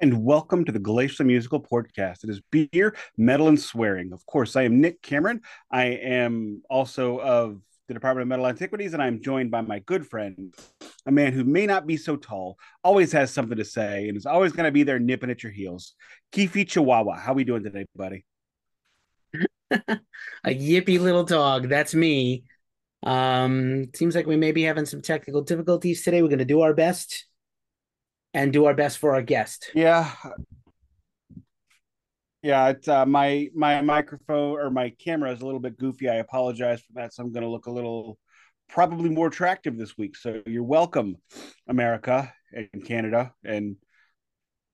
and welcome to the Glacially Musical Podcast. It is beer, metal, and swearing. Of course, I am Nik Cameron. I am also of the Department of Metal Antiquities, and I'm joined by my good friend, a man who may not be so tall, always has something to say, and is always going to be there nipping at your heels. Keefe Chihuahua, how are we doing today, buddy? a yippy little dog. That's me. Um, seems like we may be having some technical difficulties today. We're going to do our best and do our best for our guest. Yeah. Yeah, it's uh, my my microphone or my camera is a little bit goofy. I apologize for that. So I'm going to look a little probably more attractive this week. So you're welcome, America and Canada and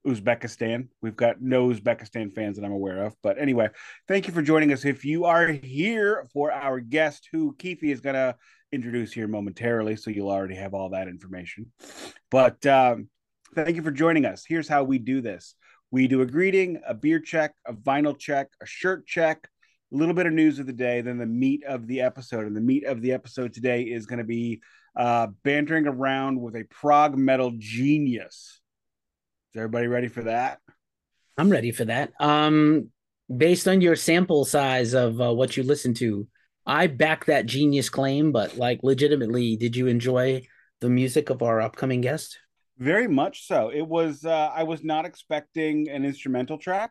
Uzbekistan. We've got no Uzbekistan fans that I'm aware of. But anyway, thank you for joining us. If you are here for our guest, who Keefe is going to introduce here momentarily, so you'll already have all that information. But um, Thank you for joining us. Here's how we do this we do a greeting, a beer check, a vinyl check, a shirt check, a little bit of news of the day, then the meat of the episode. And the meat of the episode today is going to be uh, bantering around with a prog metal genius. Is everybody ready for that? I'm ready for that. Um, based on your sample size of uh, what you listen to, I back that genius claim, but like legitimately, did you enjoy the music of our upcoming guest? Very much so. It was. Uh, I was not expecting an instrumental track,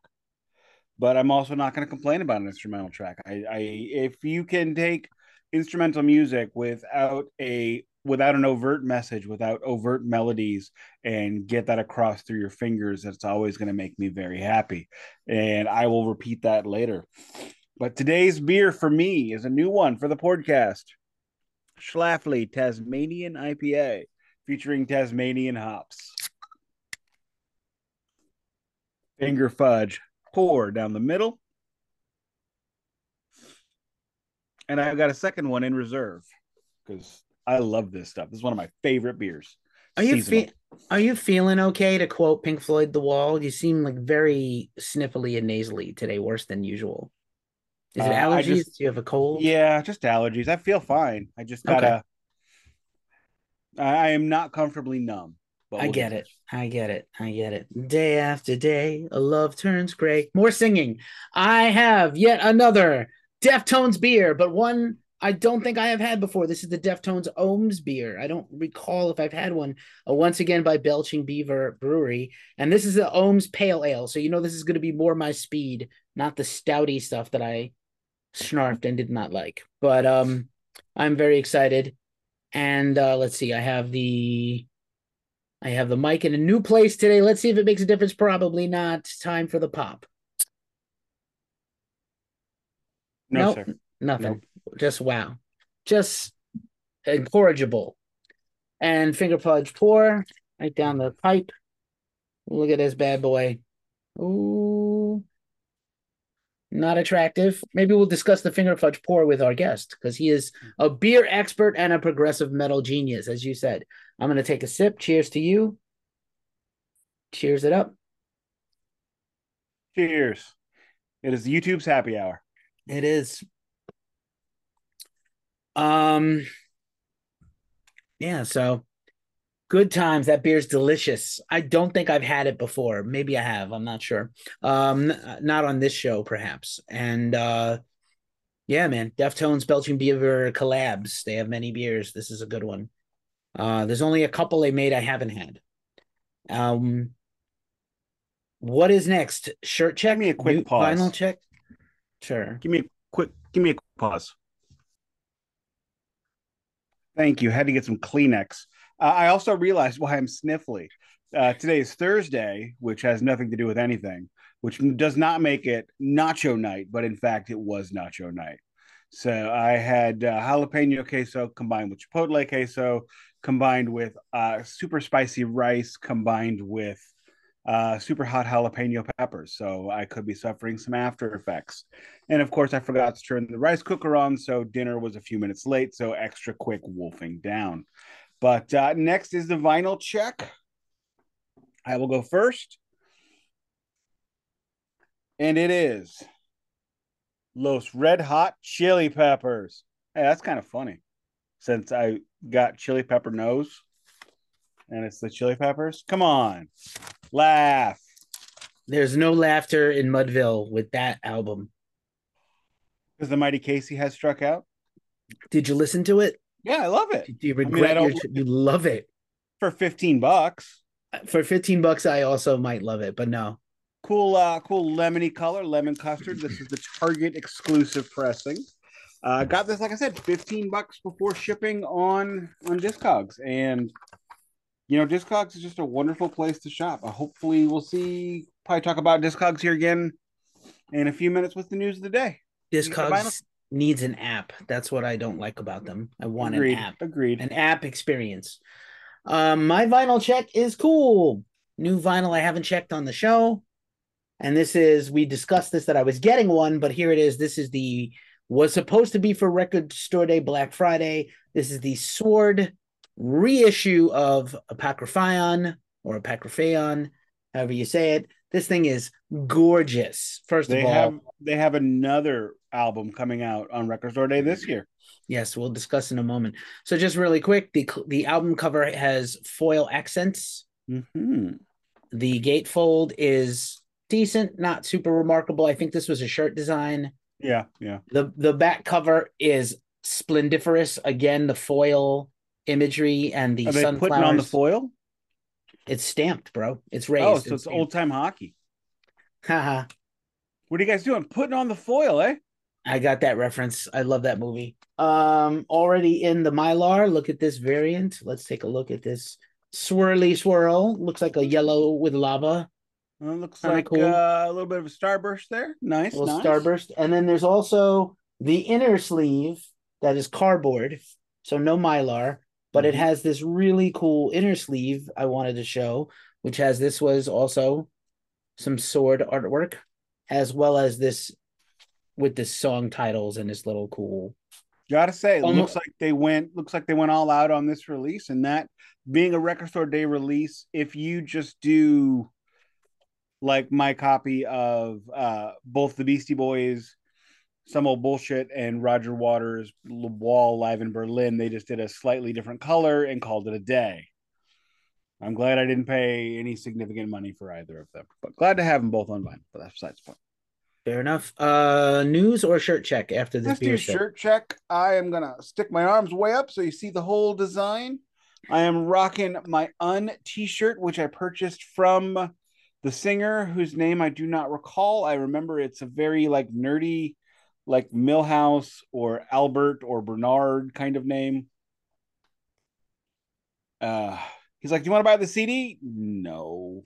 but I'm also not going to complain about an instrumental track. I, I, if you can take instrumental music without a without an overt message, without overt melodies, and get that across through your fingers, that's always going to make me very happy. And I will repeat that later. But today's beer for me is a new one for the podcast. Schlafly Tasmanian IPA featuring Tasmanian hops. Finger fudge, pour down the middle. And I've got a second one in reserve because I love this stuff. This is one of my favorite beers. Are you fe- are you feeling okay to quote Pink Floyd The Wall? You seem like very sniffly and nasally today, worse than usual. Is it uh, allergies? Just, Do you have a cold? Yeah, just allergies. I feel fine. I just gotta okay. I am not comfortably numb. We'll I get it. I get it. I get it. Day after day, a love turns gray. More singing. I have yet another Deftones beer, but one I don't think I have had before. This is the Deftones Ohms beer. I don't recall if I've had one. Uh, once again by Belching Beaver Brewery, and this is the Ohms Pale Ale. So you know this is going to be more my speed, not the stouty stuff that I snarfed and did not like. But um, I'm very excited. And uh, let's see, I have the I have the mic in a new place today. Let's see if it makes a difference. Probably not. Time for the pop. No, nope, nothing. Nope. Just wow. Just incorrigible. And finger fudge pour right down the pipe. Look at this bad boy. Ooh not attractive. Maybe we'll discuss the finger fudge pour with our guest because he is a beer expert and a progressive metal genius, as you said. I'm going to take a sip. Cheers to you. Cheers it up. Cheers. It is YouTube's happy hour. It is. Um, yeah, so Good times. That beer's delicious. I don't think I've had it before. Maybe I have. I'm not sure. Um, not on this show, perhaps. And uh, yeah, man, Deftones Belching Beaver collabs. They have many beers. This is a good one. Uh, there's only a couple they made I haven't had. Um, what is next? Shirt check. Give me a quick New, pause. Vinyl check. Sure. Give me a quick. Give me a quick pause. Thank you. Had to get some Kleenex. Uh, I also realized why I'm sniffly. Uh, today is Thursday, which has nothing to do with anything, which does not make it nacho night, but in fact, it was nacho night. So I had uh, jalapeno queso combined with chipotle queso, combined with uh, super spicy rice, combined with uh, super hot jalapeno peppers. So I could be suffering some after effects. And of course, I forgot to turn the rice cooker on. So dinner was a few minutes late. So extra quick wolfing down. But uh, next is the vinyl check. I will go first. And it is Los Red Hot Chili Peppers. Hey, that's kind of funny since I got chili pepper nose and it's the chili peppers. Come on, laugh. There's no laughter in Mudville with that album. Because the Mighty Casey has struck out. Did you listen to it? Yeah, I love it. Do you regret I your, don't- you love it? For 15 bucks. For 15 bucks, I also might love it, but no. Cool, uh, cool lemony color, lemon custard. This is the Target exclusive pressing. Uh, got this, like I said, 15 bucks before shipping on on Discogs. And you know, Discogs is just a wonderful place to shop. Uh, hopefully we'll see probably talk about Discogs here again in a few minutes with the news of the day. Discogs needs an app. That's what I don't like about them. I want Agreed. an app, Agreed. an app experience. Um, my vinyl check is cool. New vinyl I haven't checked on the show. And this is we discussed this that I was getting one, but here it is. This is the was supposed to be for Record Store Day Black Friday. This is the Sword reissue of Apocryphon or Apocryphon, however you say it. This thing is gorgeous. First they of all, have they have another album coming out on Record Store Day this year. Yes, we'll discuss in a moment. So just really quick, the the album cover has foil accents. hmm The gatefold is decent, not super remarkable. I think this was a shirt design. Yeah, yeah. The the back cover is splendiferous. Again, the foil imagery and the Are they sunflowers. putting on the foil? It's stamped, bro. It's raised. Oh, so it's old time hockey. Haha. What are you guys doing? Putting on the foil, eh? I got that reference. I love that movie. Um, already in the Mylar. Look at this variant. Let's take a look at this swirly swirl. Looks like a yellow with lava. Well, it looks Kinda like cool. uh, a little bit of a starburst there. Nice, A little nice. starburst. And then there's also the inner sleeve that is cardboard, so no mylar, but it Mhm. has this really cool inner sleeve I wanted to show, which has this was also some sword artwork, as well as this with the song titles and this little cool. Gotta say, it Almo- looks like they went looks like they went all out on this release, and that being a record store day release, if you just do like my copy of uh both the Beastie Boys, some old bullshit, and Roger Waters' Wall live in Berlin, they just did a slightly different color and called it a day. I'm glad I didn't pay any significant money for either of them, but glad to have them both on vinyl. But that's besides the point. Fair enough. Uh news or shirt check after this Let's do beer sip? shirt check. I am gonna stick my arms way up so you see the whole design. I am rocking my Un t-shirt, which I purchased from the singer whose name I do not recall. I remember it's a very like nerdy, like Milhouse or Albert or Bernard kind of name. Uh he's like, Do you want to buy the CD? No.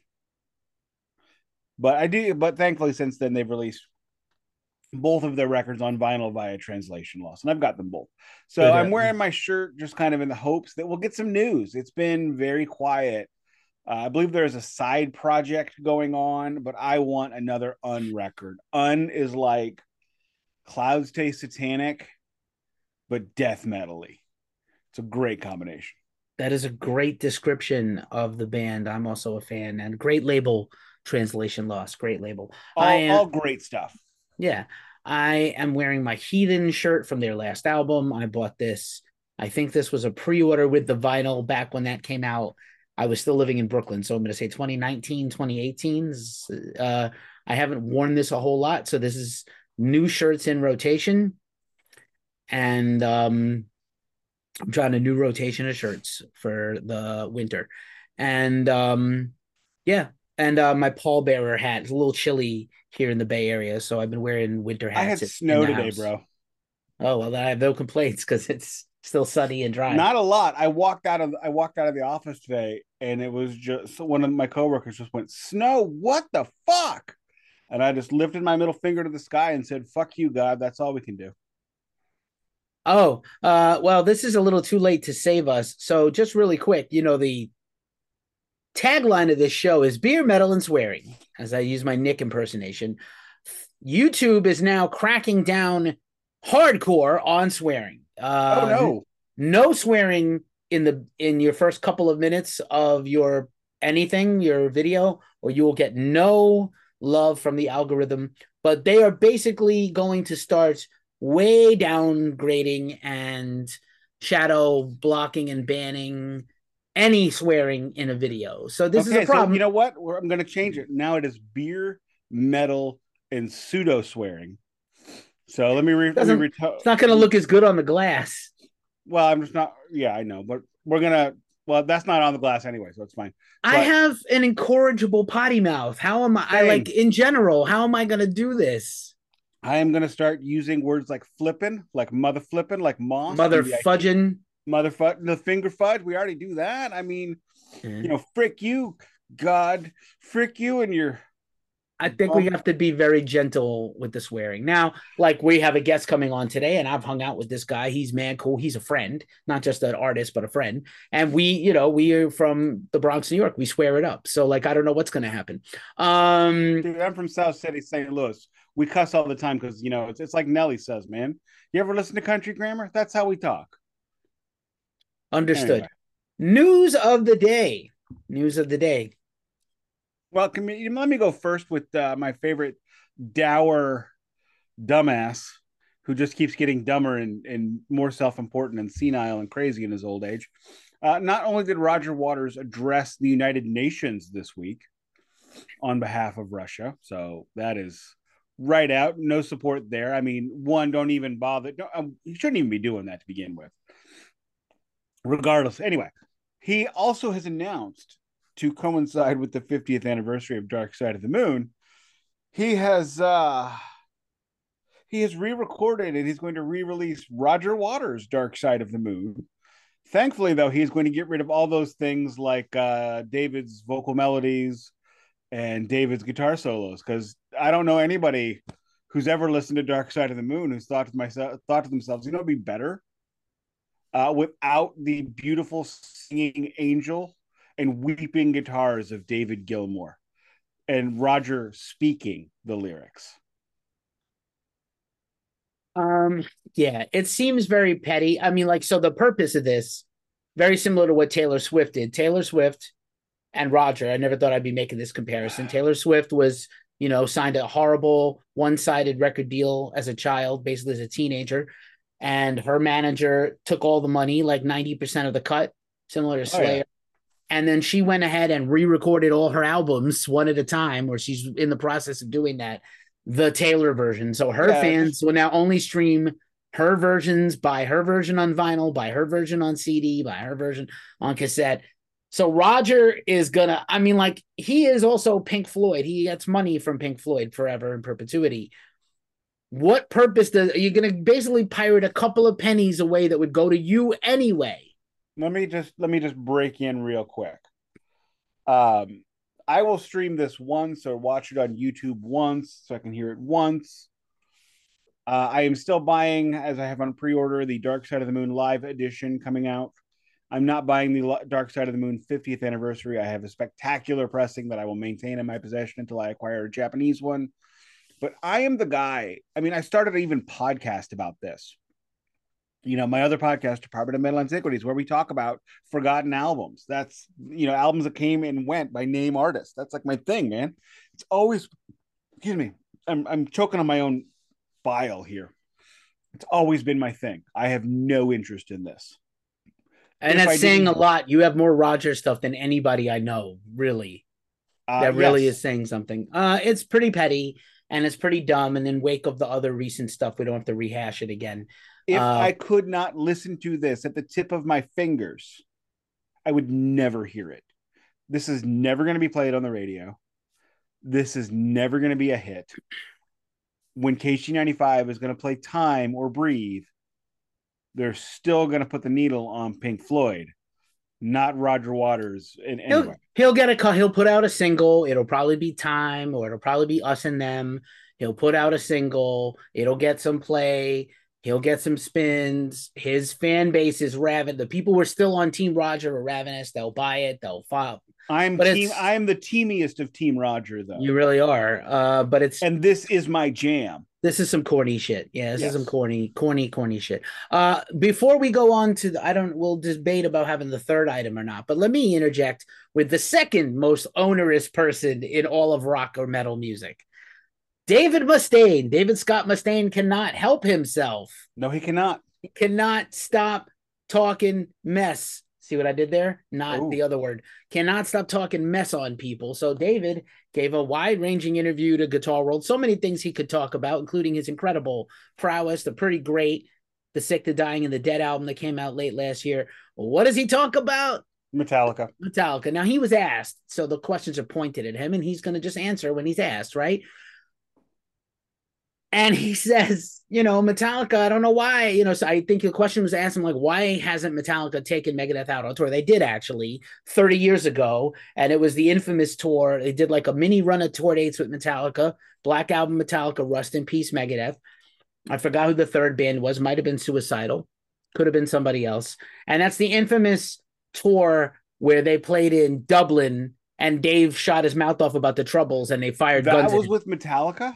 But I do, but thankfully since then they've released both of their records on vinyl via translation loss, and I've got them both. So Good, I'm wearing my shirt just kind of in the hopes that we'll get some news. It's been very quiet. Uh, I believe there's a side project going on, but I want another Un record. Un is like Clouds Taste Satanic, but death metally. It's a great combination. That is a great description of the band. I'm also a fan and great label translation loss. Great label. All, I am- all great stuff. Yeah. I am wearing my Heathen shirt from their last album. I bought this. I think this was a pre-order with the vinyl back when that came out. I was still living in Brooklyn, so I'm going to say 2019, 2018. Uh, I haven't worn this a whole lot, so this is new shirts in rotation, and um, I'm trying a new rotation of shirts for the winter, and um, yeah, and uh, my pallbearer hat. It's a little chilly here in the Bay Area, so I've been wearing winter hats. I had snow today, house. bro. Oh well, then I have no complaints because it's still sunny and dry. Not a lot. I walked out of I walked out of the office today, and it was just one of my coworkers just went, "Snow? What the fuck?" And I just lifted my middle finger to the sky and said, "Fuck you, God. That's all we can do." Oh, uh, well, this is a little too late to save us. So just really quick, you know, the tagline of this show is beer, metal, and swearing, as I use my Nik impersonation. YouTube is now cracking down hardcore on swearing. Uh, oh no! no swearing in the in your first couple of minutes of your anything your video or you will get no love from the algorithm but they are basically going to start way downgrading and shadow blocking and banning any swearing in a video. So this okay, is a problem. So you know what? We're, I'm going to change it. Now it is beer, metal, and pseudo swearing. So let me, re- let me Doesn't- it's not going to look as good on the glass. Well, I'm just not. Yeah, I know, but we're gonna. Well, that's not on the glass anyway, so it's fine. I have an incorrigible potty mouth. How am I, I like in general? How am I going to do this? I am gonna start using words like flipping, like mother flipping, like moss, Mother fudging. Mother fudge, the finger fudge. We already do that. I mean, Yeah. you know, frick you, God, frick you, and your. I think we have to be very gentle with the swearing. Now, like we have a guest coming on today, and I've hung out with this guy. He's man cool. He's a friend, not just an artist, but a friend. And we, you know, we are from the Bronx, New York. We swear it up. So, like, I don't know what's going to happen. Um, Dude, I'm from South City, St. Louis. We cuss all the time because you know it's, it's like Nelly says, man. You ever listen to country grammar? That's how we talk. Understood. Anyway. News of the day. News of the day. Well, can we, let me go first with uh, my favorite dour dumbass who just keeps getting dumber and, and more self important and senile and crazy in his old age. Uh, not only did Roger Waters address the United Nations this week on behalf of Russia, so that is right out, no support there. I mean, one, don't even bother. No, um, you shouldn't even be doing that to begin with. Regardless, anyway, he also has announced to coincide with the 50th anniversary of Dark Side of the Moon, he has uh he has re-recorded and he's going to re-release Roger Waters' Dark Side of the Moon. Thankfully, though, he's going to get rid of all those things like uh David's vocal melodies and David's guitar solos, because I don't know anybody who's ever listened to Dark Side of the Moon who's thought to myself thought to themselves, you know, it'd be better uh, without the beautiful singing angel and weeping guitars of David Gilmour and Roger speaking the lyrics. Um, yeah, it seems very petty. I mean, like, so the purpose of this, very similar to what Taylor Swift did. Taylor Swift and Roger, I never thought I'd be making this comparison. Taylor Swift was, you know, signed a horrible one sided record deal as a child, basically as a teenager. And her manager took all the money, like 90% of the cut, similar to Oh, yeah. Slayer. And then she went ahead and re recorded all her albums one at a time, or she's in the process of doing that, the Taylor version. So her Yeah, fans will now only stream her versions, buy her version on vinyl, buy her version on CD, buy her version on cassette. So Roger is gonna, I mean, like he is also Pink Floyd. He gets money from Pink Floyd forever in perpetuity. What purpose does are you gonna basically pirate a couple of pennies away that would go to you anyway? Let me just let me just break in real quick. Um, I will stream this once or watch it on YouTube once so I can hear it once. Uh, I am still buying, as I have on pre-order, the Dark Side of the Moon live edition coming out. I'm not buying the Dark Side of the Moon 50th anniversary. I have a spectacular pressing that I will maintain in my possession until I acquire a Japanese one. But I am the guy. I mean, I started an even podcast about this. You know, my other podcast, Department of Metal Antiquities, where we talk about forgotten albums. That's you know, albums that came and went by name artists. That's like my thing, man. It's always excuse me. I'm I'm choking on my own bile here. It's always been my thing. I have no interest in this. And If I that's saying a lot. You have more Roger stuff than anybody I know, really. Uh, that really yes. is saying something. Uh, it's pretty petty and it's pretty dumb. And in wake of the other recent stuff, we don't have to rehash it again. If uh, I could not listen to this at the tip of my fingers, I would never hear it. This is never going to be played on the radio. This is never going to be a hit. When KSHE95 is going to play Time or Breathe, they're still going to put the needle on Pink Floyd, not Roger Waters. And He'll, he'll get a cut. He'll put out a single. It'll probably be time or it'll probably be us and them. He'll put out a single. It'll get some play. He'll get some spins. His fan base is ravenous. The people who are still on Team Roger are ravenous. They'll buy it. They'll file. I'm But team. I'm the teamiest of Team Roger, though, You really are. Uh, but it's and this is my jam. This is some corny shit. Yeah, this Yes. is some corny, corny, corny shit. Uh, before we go on to the, I don't, we'll debate about having the third item or not, but let me interject with the second most onerous person in all of rock or metal music. David Mustaine, David Scott Mustaine cannot help himself. No, he cannot. He cannot stop talking mess. See what I did there? Not Ooh. the other word. Cannot stop talking mess on people. So David gave a wide-ranging interview to Guitar World. So many things he could talk about, including his incredible prowess, the pretty great The Sick, the Dying, and the Dead album that came out late last year. What does he talk about? Metallica. Metallica. Now he was asked, so the questions are pointed at him, and he's going to just answer when he's asked, right? And he says, you know, Metallica, I don't know why, you know, so I think the question was asked him, like, why hasn't Metallica taken Megadeth out on tour? They did actually 30 years ago, and it was the infamous tour. They did like a mini run of tour dates with Metallica, Black Album Metallica, Rust in Peace Megadeth. I forgot who the third band was, might have been Suicidal, could have been somebody else. And that's the infamous tour where they played in Dublin and Dave shot his mouth off about the troubles and they fired That guns. at was with Metallica.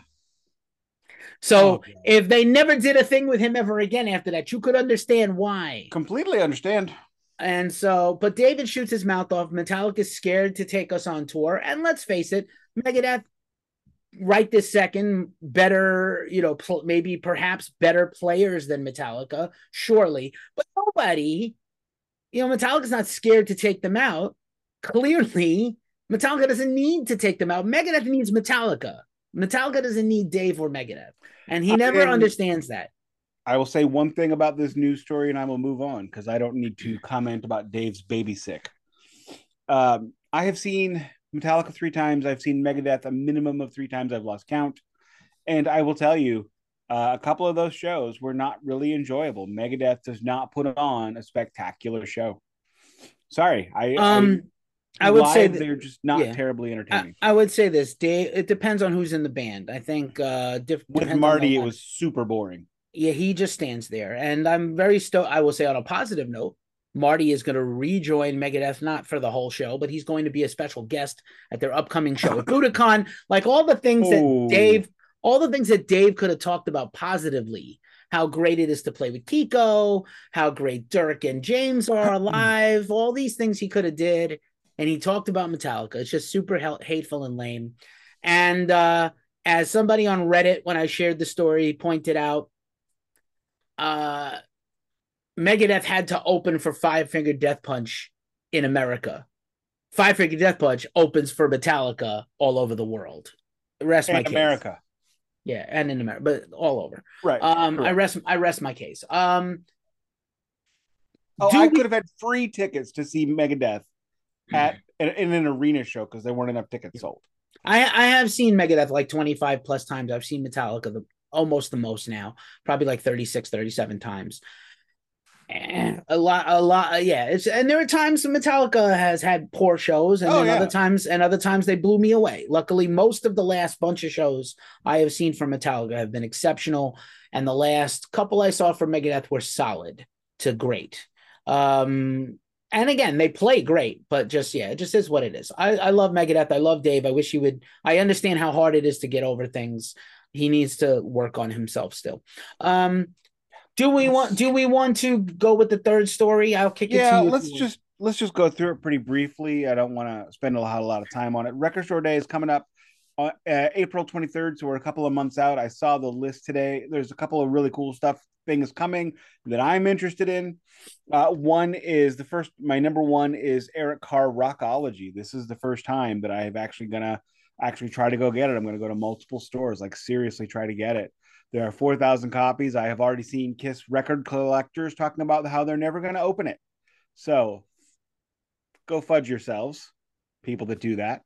So Oh, if they never did a thing with him ever again after that, you could understand why. Completely understand. And so, but David shoots his mouth off. Metallica's scared to take us on tour. And let's face it, Megadeth, right this second, better, you know, pl- maybe perhaps better players than Metallica, surely. But nobody, you know, Metallica's not scared to take them out. Clearly, Metallica doesn't need to take them out. Megadeth needs Metallica. Metallica doesn't need Dave or Megadeth. And he never am- understands that. I will say one thing about this news story, and I will move on because I don't need to comment about Dave's baby sick. Um, I have seen Metallica three times. I've seen Megadeth a minimum of three times. I've lost count, and I will tell you, uh, a couple of those shows were not really enjoyable. Megadeth does not put on a spectacular show. Sorry, I Um, I, I would say that- they're just not yeah. terribly entertaining. I would say this, Dave. It depends on who's in the band. I think uh, diff- With Marty, it was super boring. yeah, he just stands there, and I'm very stoked. I will say on a positive note, Marty is going to rejoin Megadeth, not for the whole show, but he's going to be a special guest at their upcoming show at Budokan. Like all the things Oh. that Dave, all the things that Dave could have talked about positively. How great it is to play with Kiko, how great Dirk and James are alive, all these things he could have did, and he talked about Metallica. It's just super hel- hateful and lame. And uh, as somebody on Reddit, when I shared the story, pointed out, uh, Megadeth had to open for Five Finger Death Punch in America. Five Finger Death Punch opens for Metallica all over the world. Rest my case. America, yeah, and in America, but all over. right? Um, I rest, I rest my case. Um, Oh, I we- could have had free tickets to see Megadeth at in, in an arena show because there weren't enough tickets sold. I I have seen Megadeth like 25 plus times. I've seen Metallica the almost the most now, probably like 36, 37 times. And a lot, a lot, uh, yeah. It's and there are times Metallica has had poor shows, and Oh, then yeah. other times, and other times they blew me away. Luckily, most of the last bunch of shows I have seen from Metallica have been exceptional, and the last couple I saw from Megadeth were solid to great. Um, and again, they play great, but just yeah, it just is what it is. I, I love Megadeth. I love Dave. I wish he would. I understand how hard it is to get over things. He needs to work on himself still. Um, do we want? Do we want to go with the third story? I'll kick Yeah, it to you. if let's just let's just go through it pretty briefly. I don't want to spend a lot, a lot of time on it. Record Store Day is coming up on uh, April 23rd, so we're a couple of months out. I saw the list today. There's a couple of really cool stuff things coming that I'm interested in. Uh, one is the first. My number one is Eric Carr Rockology. This is the first time that I have actually gonna actually try to go get it. I'm gonna go to multiple stores, like seriously try to get it. There are 4,000 copies. I have already seen Kiss record collectors talking about how they're never to open it. So go fudge yourselves, people that do that.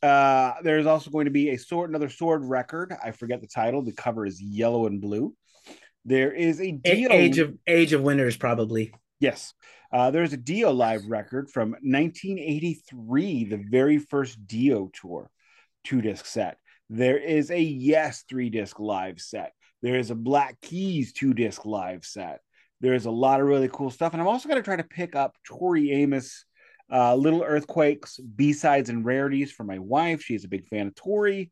Uh, there's also going to be a sword, another sword record. I forget the title. The cover is yellow and blue. There is a Dio. age of age of winters probably. Yes. Uh, there's a Dio live record from 1983, the very first Dio tour, two disc set. There is a Yes three disc live set. There is a Black Keys two disc live set. There's a lot of really cool stuff. And I'm also going to try to pick up Tori Amos, uh, Little Earthquakes, B sides and rarities for my wife. She's a big fan of Tori.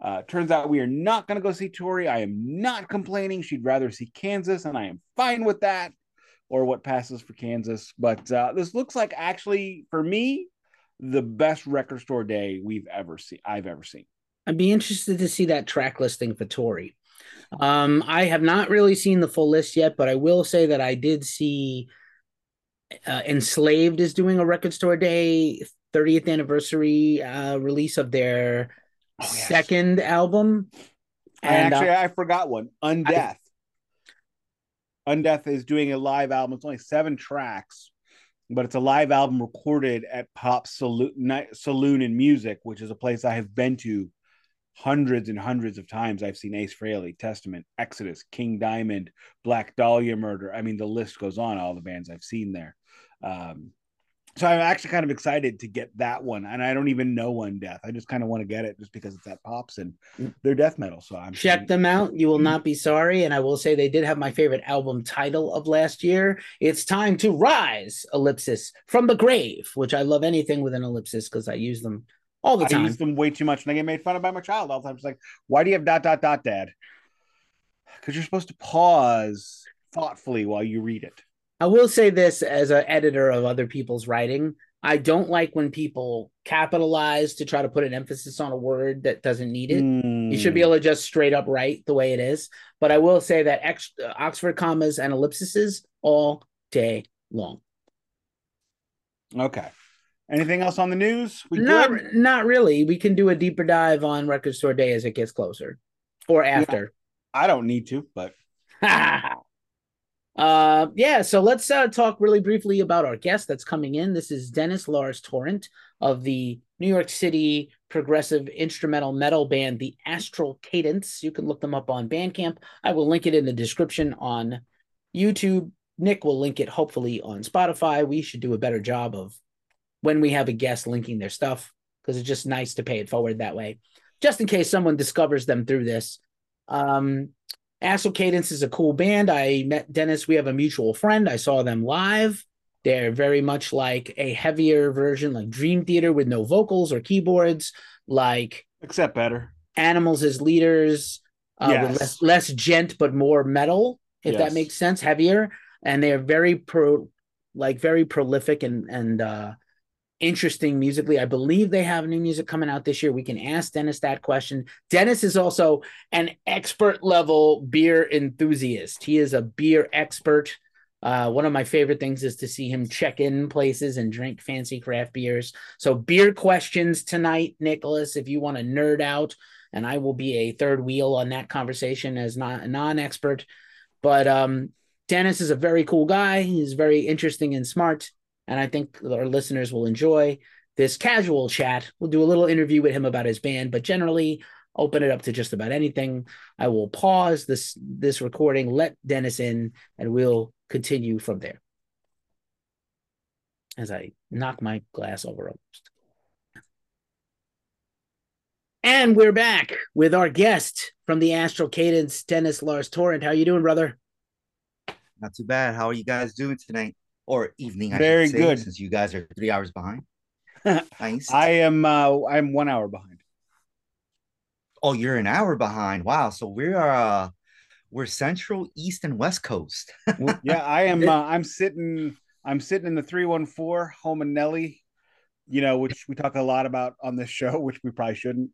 Uh, turns out we are not going to go see Tori. I am not complaining. She'd rather see Kansas, and I am fine with that or what passes for Kansas. But uh, this looks like actually, for me, the best record store day we've ever seen. I've ever seen. I'd be interested to see that track listing for Tori. Um, I have not really seen the full list yet, but I will say that I did see uh, Enslaved is doing a record store day 30th anniversary uh, release of their oh, yes. second album. And actually, uh, I forgot one. Undeath. I, Undeath is doing a live album. It's only seven tracks, but it's a live album recorded at Pop Saloon, Saloon and Music, which is a place I have been to hundreds and hundreds of times. I've seen Ace Frehley, Testament, Exodus, King Diamond, Black Dahlia Murder. I mean, the list goes on. All the bands I've seen there. Um, so I'm actually kind of excited to get that one, and I don't even know Undeath. I just kind of want to get it just because it's that Pops and mm. they're death metal. So I'm check them out. You will not be sorry. And I will say they did have my favorite album title of last year. It's time to rise, ellipsis from the grave, which I love anything with an ellipsis because I use them all the time. I use them way too much, and I get made fun of by my child all the time. It's like, why do you have dot dot dot, Dad? Because you're supposed to pause thoughtfully while you read it. I will say this as an editor of other people's writing. I don't like when people capitalize to try to put an emphasis on a word that doesn't need it. Mm. You should be hmm. able to just straight up write the way it is. But I will say that extra, Oxford commas and ellipses all day long. Okay. Anything else on the news? We not, good? not really. We can do a deeper dive on Record Store Day as it gets closer or after. Yeah, I don't need to, but Uh, yeah, so let's uh, talk really briefly about our guest that's coming in. This is Dennis Lars Torrent of the New York City progressive instrumental metal band, the Astral Cadence. You can look them up on Bandcamp. I will link it in the description on YouTube. Nik will link it hopefully on Spotify. We should do a better job of when we have a guest linking their stuff because it's just nice to pay it forward that way, just in case someone discovers them through this. Um, Astral Cadence is a cool band. I met Dennis. We have a mutual friend. I saw them live. They're very much like a heavier version, like Dream Theater with no vocals or keyboards, like except better. Animals as leaders, uh, yes. with less, less djent but more metal, if yes. that makes sense, heavier. And they're very pro, like very prolific and and uh, interesting musically. I believe they have new music coming out this year. We can ask Dennis that question. Dennis is also an expert level beer enthusiast. He is a beer expert. Uh, one of my favorite things is to see him check in places and drink fancy craft beers. So, beer questions tonight, Nicholas, if you want to nerd out, and I will be a third wheel on that conversation as not a non expert. But um, Dennis is a very cool guy. He's very interesting and smart and I think our listeners will enjoy this casual chat. We'll do a little interview with him about his band, but generally open it up to just about anything. I will pause this this recording, let Dennis in, and we'll continue from there. As I knock my glass over almost. And we're back with our guest from the Astral Cadence, Dennis Lars Torrent. How are you doing, brother? Not too bad. How are you guys doing tonight? Or evening. I Very say, good. Since you guys are three hours behind. nice. I am. Uh, I'm one hour behind. Oh, you're an hour behind. Wow. So we are. Uh, we're Central, East, and West Coast. yeah, I am. Uh, I'm sitting. I'm sitting in the three one four home and Nelly. You know, which we talk a lot about on this show, which we probably shouldn't.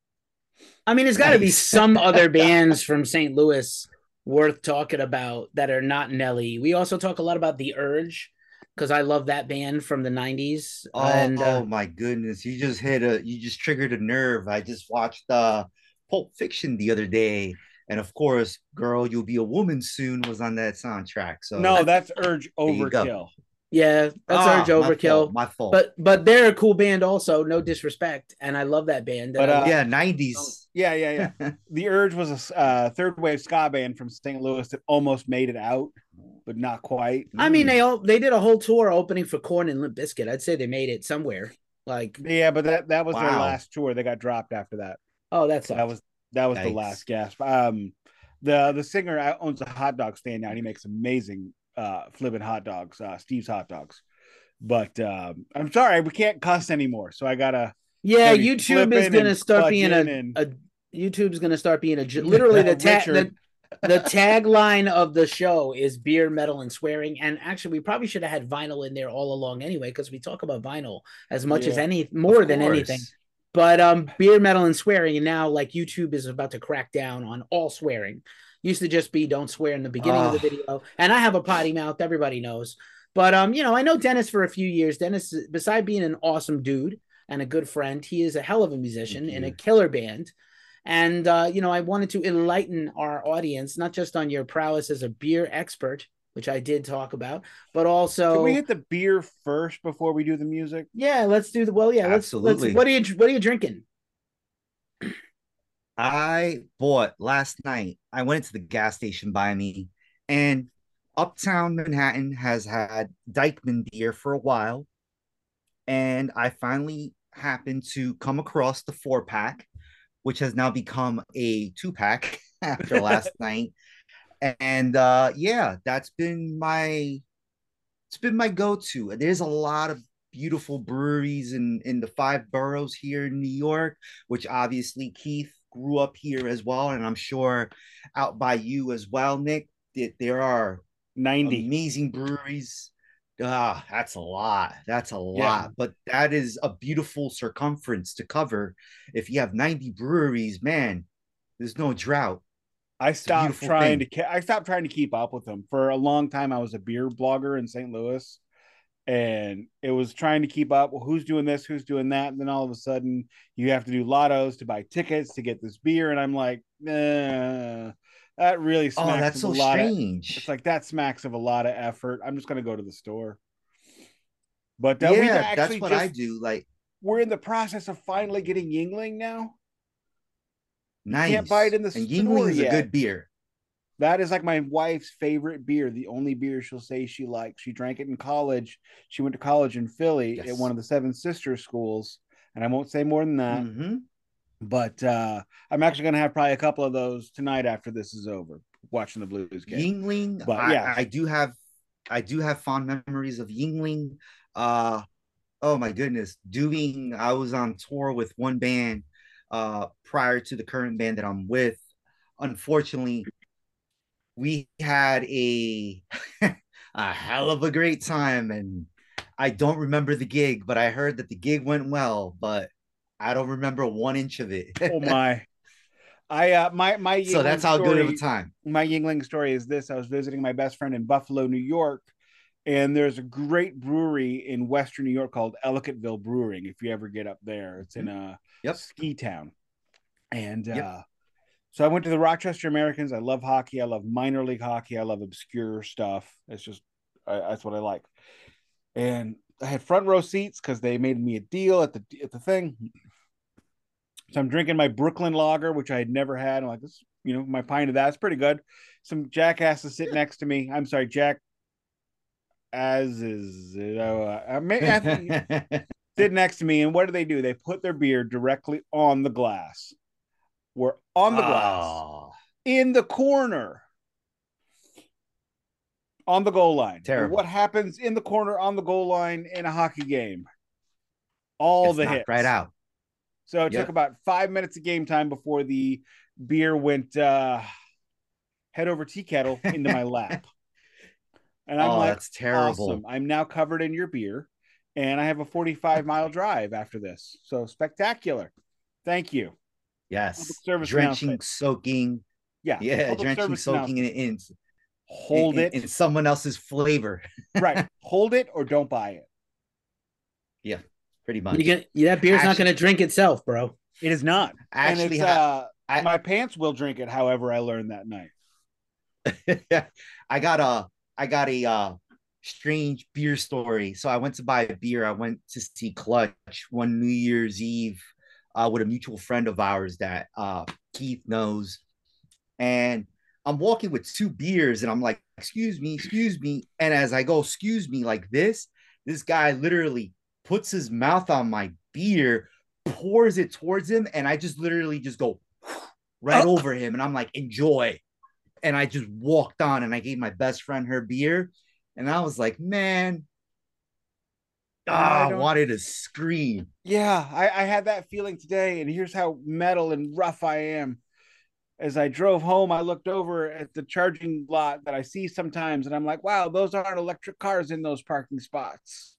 I mean, there's got to be some other bands from St. Louis worth talking about that are not Nelly. We also talk a lot about the Urge, because I love that band from the '90s. Oh, and, uh, oh my goodness! You just hit a, you just triggered a nerve. I just watched uh, Pulp Fiction the other day, and of course, "Girl, You'll Be a Woman Soon" was on that soundtrack. So no, that's Urge Overkill. Yeah, that's ah, Urge Overkill. My fault, my fault. But but they're a cool band also. No disrespect, and I love that band. But uh, yeah, nineties. Yeah, yeah, yeah. the Urge was a uh, third wave ska band from St. Louis that almost made it out but not quite. I mean, they all they did a whole tour opening for Korn and Limp Bizkit. I'd say they made it somewhere. Like yeah, but that that was wow. their last tour. They got dropped after that. Oh, that's that was that was the last gasp. Um, the the singer owns a hot dog stand now. And he makes amazing uh flipping hot dogs, uh Steve's hot dogs. But um, I'm sorry, we can't cuss anymore. So I gotta. Yeah, YouTube is gonna start being a, and... a YouTube's gonna start being a literally the, ta- the the tagline of the show is beer, metal, and swearing. And actually, we probably should have had vinyl in there all along anyway, because we talk about vinyl as much yeah, as any more than anything. But um, beer, metal, and swearing, and now like YouTube is about to crack down on all swearing. Used to just be don't swear in the beginning of the video, and I have a potty mouth. Everybody knows. But um, you know, I know Dennis for a few years. Dennis, beside being an awesome dude and a good friend, he is a hell of a musician in a killer band. And uh, you know, I wanted to enlighten our audience not just on your prowess as a beer expert, which I did talk about, but also Can we hit the beer first before we do the music? yeah, let's do the well, yeah, let's Absolutely. let's what are you what are you drinking? I bought last night. I went into the gas station by me, and Uptown Manhattan has had Dyckman beer for a while, and I finally happened to come across the four pack, which has now become a two pack after last night. And uh, yeah, that's been my it's been my go-to. There's a lot of beautiful breweries in in the five boroughs here in New York, which obviously Keith grew up here as well, and I'm sure out by you as well, Nik. That there are 90. amazing breweries. Ah, that's a lot. That's a lot. But that is a beautiful circumference to cover. If you have 90 breweries, man, there's no drought. I stopped trying thing. to I stopped trying to keep up with them. For a long time I was a beer blogger in St. Louis and it was trying to keep up well, who's doing this, who's doing that, and then all of a sudden you have to do lottos to buy tickets to get this beer and I'm like, nah, that really smacks. Oh, smacks that's of so a lot of strange. it's like that smacks of a lot of effort. I'm just going to go to the store. But uh, yeah, actually that's what just, I do. Like, we're in the process of finally getting Yuengling now. nice. can't buy it in the and store Yuengling is a good beer. That is like my wife's favorite beer, the only beer she'll say she likes. She drank it in college. She went to college in Philly at one of the Seven Sisters schools. And I won't say more than that. Mhm. But uh, I'm actually going to have probably a couple of those tonight after this is over, watching the Blues game. Yuengling, But, I, yeah. I do have I do have fond memories of Yuengling. Uh oh my goodness. Doing I was on tour with one band uh prior to the current band that I'm with. Unfortunately, we had a a hell of a great time and I don't remember the gig, but I heard that the gig went well, but I don't remember one inch of it. oh my. I uh my my so that's Yuengling how good of a time. my Yuengling story is this: I was visiting my best friend in Buffalo, New York, and there's a great brewery in Western New York called Ellicottville Brewing. If you ever get up there, it's in a Mm-hmm. Yep. ski town. And Yep. uh, so I went to the Rochester Americans. I love hockey. I love minor league hockey. I love obscure stuff. It's just I, that's what I like. And I had front row seats because they made me a deal at the at the thing. So I'm drinking my Brooklyn Lager, which I had never had. I'm like, this, you know, my pint of that's pretty good. Some jackasses sit next to me. I'm sorry, Jack. As is, you know, uh, I I sit next to me, and what do they do? They put their beer directly on the glass. We're on the glass Oh, in the corner on the goal line. Terrible. What happens in the corner on the goal line in a hockey game? All gets the hits. right out. So it Yep. took about five minutes of game time before the beer went uh, head over tea kettle into my lap. And I'm oh, like, that's terrible. awesome. I'm now covered in your beer, and I have a 45 mile drive after this. So spectacular. Thank you. Yes, drenching, soaking. Yeah. Yeah, drenching, soaking it in. Hold in, it. in someone else's flavor. right. Hold it or don't buy it. Pretty much. You get that beer's not going to drink itself, bro. It is not. I and actually it's, ha- uh, I- my pants will drink it. However, I learned that night. I got a I got a uh strange beer story. So I went to buy a beer. I went to see Clutch one New Year's Eve uh with a mutual friend of ours that uh Keith knows. And I'm walking with two beers and I'm like, excuse me, excuse me. And as I go, excuse me, like this, this guy literally puts his mouth on my beer, pours it towards him, and I just literally just go right Oh. over him. And I'm like, enjoy and I just walked on and I gave my best friend her beer. And I was like, man, I ah, I wanted to scream. Yeah, I, I had that feeling today, and here's how metal and rough I am. As I drove home, I looked over at the charging lot that I see sometimes, and I'm like, wow, those aren't electric cars in those parking spots.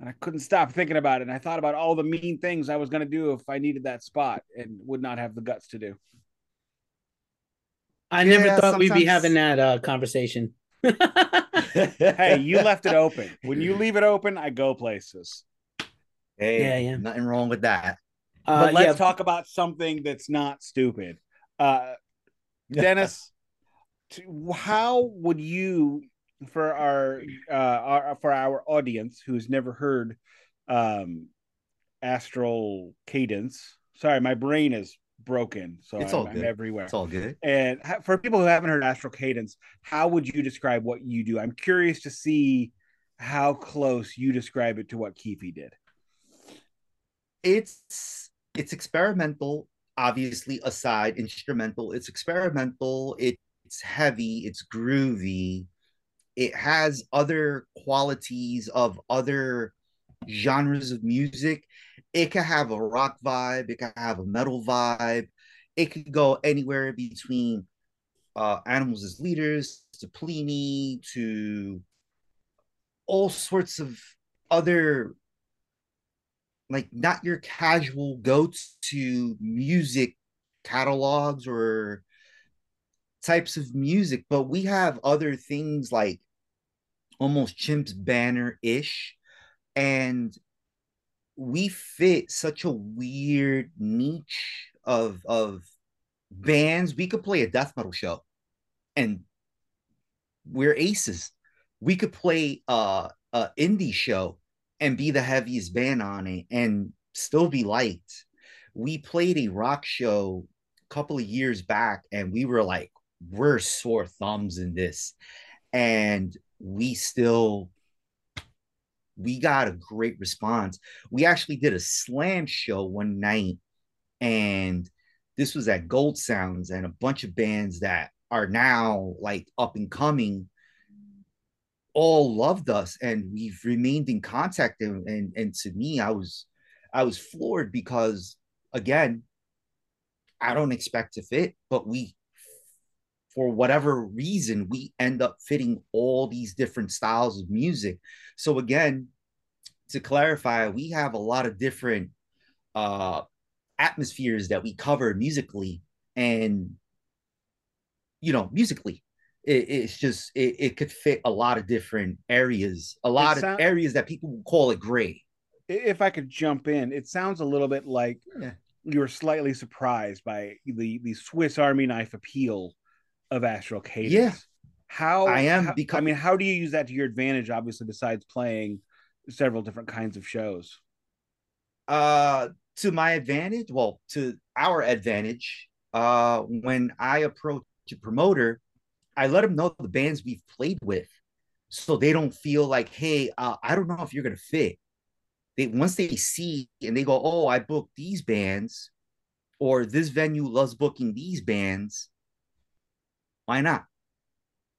And I couldn't stop thinking about it. And I thought about all the mean things I was going to do if I needed that spot and would not have the guts to do. I never Yeah, thought we'd be having that uh, conversation. hey, you left it open. When you leave it open, I go places. Hey, Yeah, yeah. nothing wrong with that. Uh, But let's yeah, talk about something that's not stupid. Uh, Dennis, to, how would you, for our, uh, our for our audience who's never heard um, astral cadence? Sorry, my brain is broken, so It's I'm, all I'm good. everywhere. It's all good. And for people who haven't heard astral cadence, how would you describe what you do? I'm curious to see how close you describe it to what Keefe did. It's it's experimental, obviously aside instrumental. It's experimental. It's heavy. It's groovy. It has other qualities of other genres of music. It could have a rock vibe. It could have a metal vibe. It could go anywhere between uh, Animals as Leaders to Plini to all sorts of other like not your casual go to music catalogs or types of music, but we have other things like almost Chimp Spanner ish. And we fit such a weird niche of of bands. We could play a death metal show and we're aces. We could play uh a indie show and be the heaviest band on it and still be liked. We played a rock show a couple of years back and we were like, we're sore thumbs in this. And we still we got a great response. We actually did a slam show one night and this was at Gold Sounds and a bunch of bands that are now like up and coming all loved us and we've remained in contact and, and and to me i was i was floored because again i don't expect to fit but we for whatever reason we end up fitting all these different styles of music. So again to clarify we have a lot of different uh atmospheres that we cover musically and you know musically. It, it's just it, it could fit a lot of different areas a lot of sound- areas that people would call it gray. If I could jump in, it sounds a little bit like Yeah. you were slightly surprised by the the Swiss Army knife appeal of astral cadence. Yeah. How I am how- become- I mean, how do you use that to your advantage? Obviously, besides playing several different kinds of shows. uh to my advantage well to our advantage uh when i approach a promoter i let them know the bands we've played with so they don't feel like hey uh, i don't know if you're gonna fit they once they see and they go oh i booked these bands or this venue loves booking these bands why not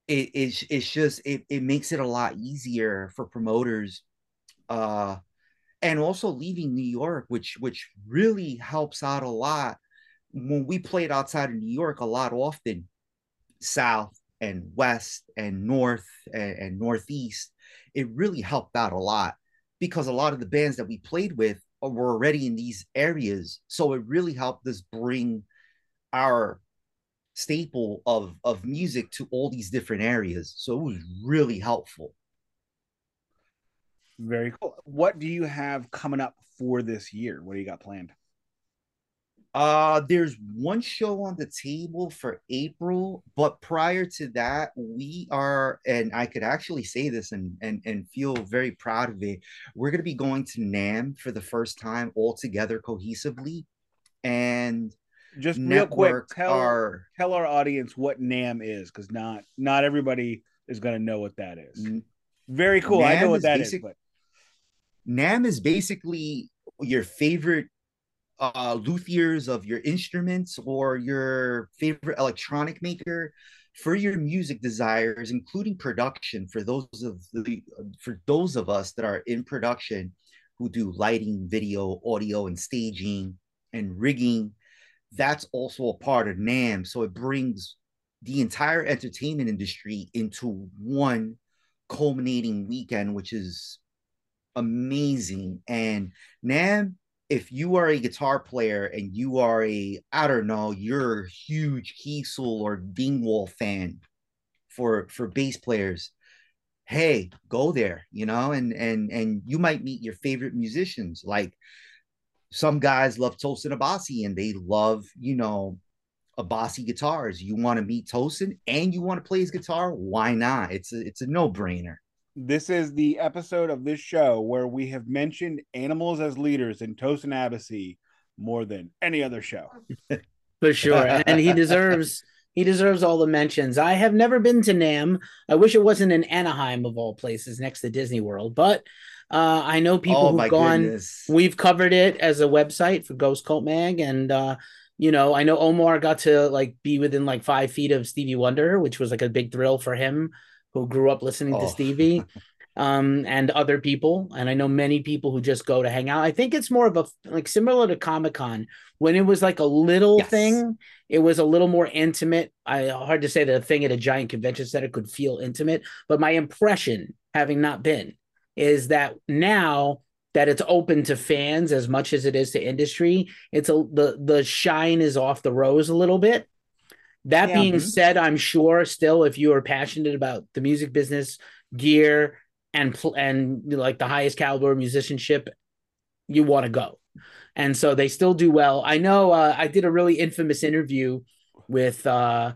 it, it's, it's just it, it makes it a lot easier for promoters uh and also leaving New York, which which really helps out a lot. When we played outside of New York a lot often, south and west and north and, and northeast, it really helped out a lot because a lot of the bands that we played with were already in these areas. So it really helped us bring our staple of of music to all these different areas. So it was really helpful. Very cool. What do you have coming up for this year? What do you got planned? Uh, there's one show on the table for April, but prior to that, we are, and I could actually say this and and and feel very proud of it. We're gonna be going to NAMM for the first time all together cohesively, and Just real quick, tell our tell our audience what NAMM is, because not not everybody is going to know what that is. Very cool. I know what is that is, basic- but NAMM is basically your favorite uh, luthiers of your instruments or your favorite electronic maker for your music desires, including production. For those of the for those of us that are in production, who do lighting, video, audio, and staging and rigging, that's also a part of NAMM. So it brings the entire entertainment industry into one culminating weekend, which is amazing. And NAMM, if you are a guitar player and you are a, I don't know, you're a huge Kiesel or Dingwall fan, for for bass players hey go there you know and and and you might meet your favorite musicians like some guys love Tosin Abasi and they love you know Abasi guitars. You want to meet Tosin and you want to play his guitar? Why not? It's a it's a no-brainer. This is the episode of this show where we have mentioned animals as leaders in Tosin Abasi more than any other show. For sure. And he deserves he deserves all the mentions. I have never been to NAMM. I wish it wasn't in Anaheim of all places next to Disney World, but uh, I know people oh, who've gone. Goodness. We've covered it as a website for Ghost Cult Mag, and uh, you know, I know Omar got to like be within like five feet of Stevie Wonder, which was like a big thrill for him, who grew up listening oh. to Stevie. um, and other people. And I know many people who just go to hang out. I think it's more of a like similar to Comic Con when it was like a little yes. thing. It was a little more intimate. I hard to say that a thing at a giant convention center could feel intimate, but my impression, having not been, is that now that it's open to fans as much as it is to industry, it's a the the shine is off the rose a little bit. That yeah. being said, I'm sure still if you are passionate about the music business, gear, and and like the highest caliber musicianship, you want to go. And so they still do well. I know uh, I did a really infamous interview with uh,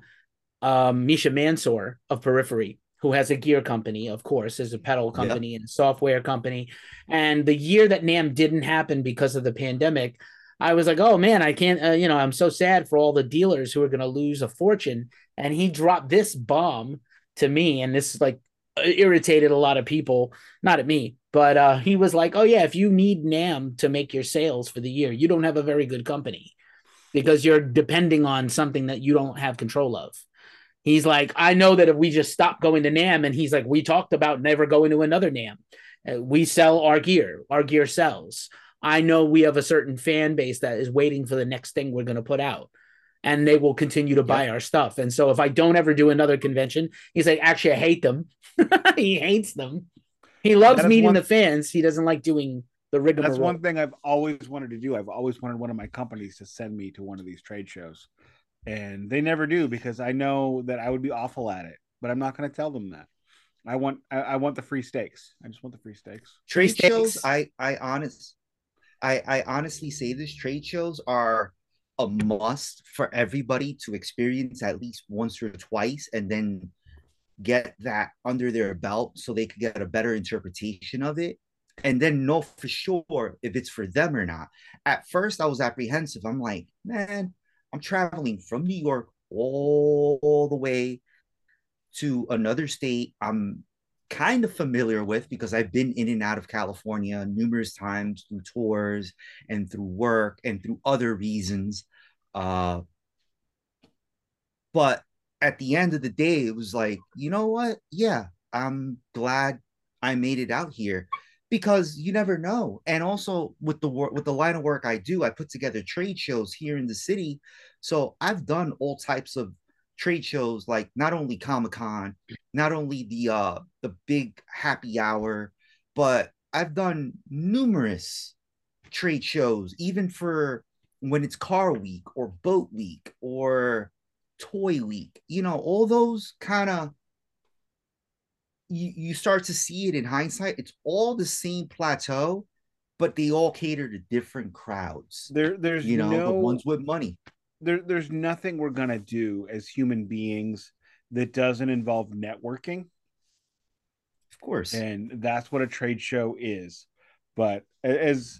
um, Misha Mansour of Periphery, who has a gear company, of course, is a pedal company and a software company. And the year that NAMM didn't happen because of the pandemic, I was like, oh man, I can't, uh, you know, I'm so sad for all the dealers who are going to lose a fortune. And he dropped this bomb to me. And this like irritated a lot of people, not at me, but uh, he was like, "Oh yeah, if you need NAMM to make your sales for the year, you don't have a very good company because you're depending on something that you don't have control of." He's like, "I know that if we just stop going to NAMM," and he's like, "We talked about never going to another NAMM. Uh, we sell our gear. Our gear sells. I know we have a certain fan base that is waiting for the next thing we're going to put out." and they will continue to buy our stuff. And so if I don't ever do another convention, he's like, actually, I hate them. he hates them. He loves meeting one, the fans. He doesn't like doing the rigmarole. That's one thing I've always wanted to do. I've always wanted one of my companies to send me to one of these trade shows, and they never do because I know that I would be awful at it. But I'm not going to tell them that. I want I, I, want the free steaks. I just want the free steaks. Trade shows, I I honest, I I honestly say this: trade shows are a must for everybody to experience at least once or twice and then get that under their belt so they could get a better interpretation of it and then know for sure if it's for them or not. At first, I was apprehensive. I'm like, man, I'm traveling from New York all, the way to another state I'm kind of familiar with because I've been in and out of California numerous times through tours and through work and through other reasons. Uh, but at the end of the day, it was like, you know what? Yeah, I'm glad I made it out here because you never know. And also with the work with the line of work I do, I put together trade shows here in the city. So I've done all types of trade shows like not only Comic-Con, not only the uh the big happy hour, but I've done numerous trade shows even for when it's car week or boat week or toy week you know all those kind of you, you start to see it in hindsight it's all the same plateau but they all cater to different crowds. There there's you know no, the ones with money. There, there's nothing we're gonna do as human beings that doesn't involve networking. Of course. And that's what a trade show is. But as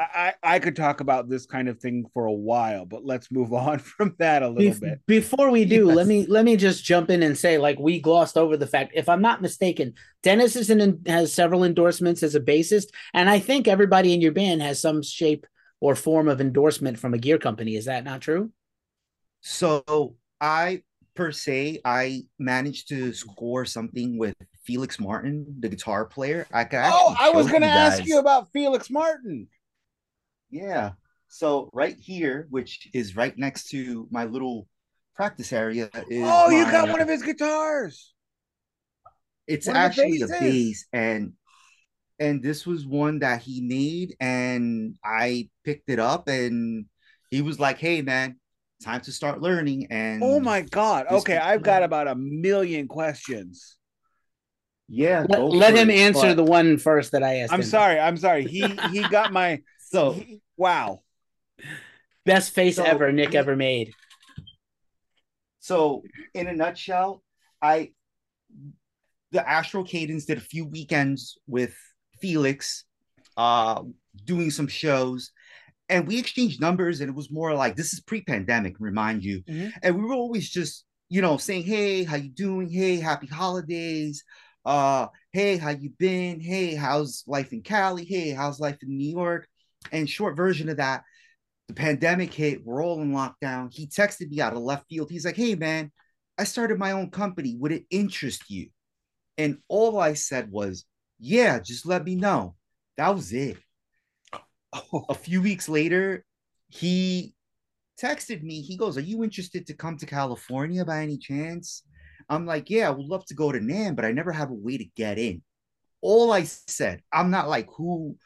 I, I could talk about this kind of thing for a while, but let's move on from that a little Be- bit. Before we do, yes. let me let me just jump in and say, like we glossed over the fact, if I'm not mistaken, Dennis is in, has several endorsements as a bassist, and I think everybody in your band has some shape or form of endorsement from a gear company. Is that not true? So I per se, I managed to score something with Felix Martin, the guitar player. I oh, I was going to ask you about Felix Martin. Yeah. So right here, which is right next to my little practice area, is oh, my, you got one of his guitars. It's one actually a bass, and and this was one that he made, and I picked it up, and he was like, "Hey, man, time to start learning. And Oh my god. Okay, I've got about a million questions. yeah, Let, let him it, answer but- the one first that I asked. I'm him. sorry. I'm sorry. He he got my So wow. Best face So- ever Nik ever made. So, in a nutshell, I the Astral Cadence did a few weekends with Felix, uh, doing some shows, and we exchanged numbers, and it was more like this is pre-pandemic, remind you, Mhm. and we were always just you know saying, "Hey, how you doing? Hey, happy holidays." Uh, hey, how you been? Hey, how's life in Cali? Hey, how's life in New York? And short version of that, the pandemic hit, we're all in lockdown. He texted me out of left field. He's like, hey, man, I started my own company. Would it interest you? And all I said was, yeah, just let me know. That was it. A few weeks later, he texted me. He goes, Are you interested to come to California by any chance? I'm like, Yeah, I would love to go to NAMM, but I never have a way to get in. All I said, I'm not like who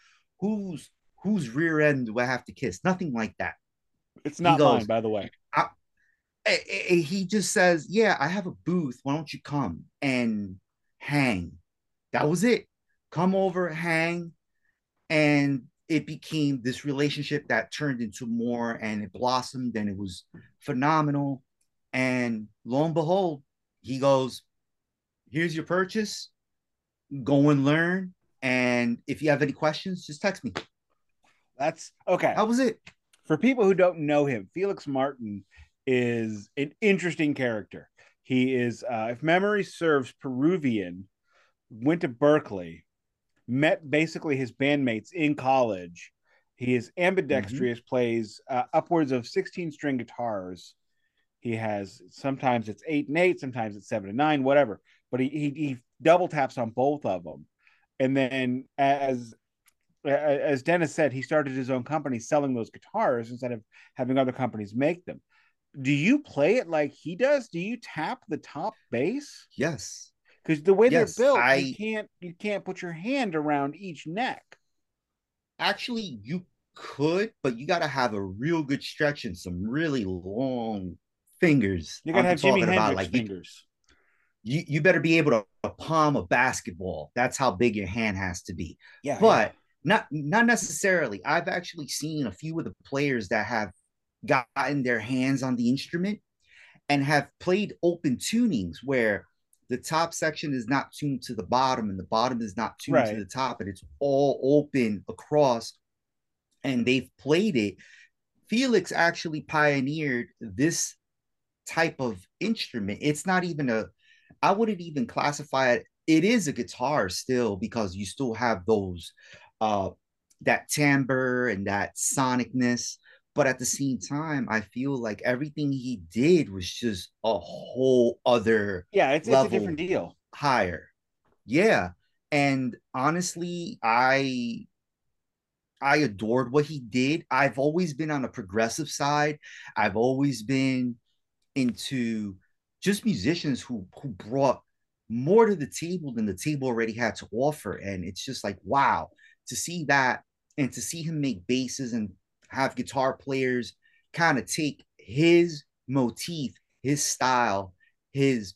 who's whose rear end do I have to kiss? Nothing like that. It's not goes- mine, by the way. Eh, eh, eh, he just says, Yeah, I have a booth. Why don't you come and hang? That was it. Come over, hang. And it became this relationship that turned into more and it blossomed and it was phenomenal. And lo and behold, he goes, Here's your purchase. Go and learn. And if you have any questions, just text me. That's okay. How was it. For people who don't know him, Felix Martin is an interesting character. He is, uh, if memory serves, Peruvian, went to Berklee, met basically his bandmates in college. He is ambidextrous, plays uh, upwards of 16 string guitars. He has sometimes it's eight and eight, sometimes it's seven and nine, whatever. But he he, he double taps on both of them. And then as as Dennis said, he started his own company selling those guitars instead of having other companies make them. Do you play it like he does? Do you tap the top bass? Yes. Because the way Yes, they're built, I- you can't you can't put your hand around each neck. actually you could, but you got to have a real good stretch and some really long fingers. You gotta I'm have Jimi talking Hendrix like fingers. you, you better be able to palm a basketball. That's how big your hand has to be. Yeah, But not not necessarily. I've actually seen a few of the players that have gotten their hands on the instrument and have played open tunings where the top section is not tuned to the bottom and the bottom is not tuned Right. to the top and it's all open across and they've played it felix actually pioneered this type of instrument it's not even a i wouldn't even classify it it is a guitar still because you still have those uh that timbre and that sonicness but at the same time i feel like everything he did was just a whole other yeah, it's, it's a different deal. higher. Yeah. And honestly, I I adored what he did. I've always been on a progressive side. I've always been into just musicians who who brought more to the table than the table already had to offer. And it's just like, wow, to see that and to see him make basses and have guitar players kind of take his motif, his style, his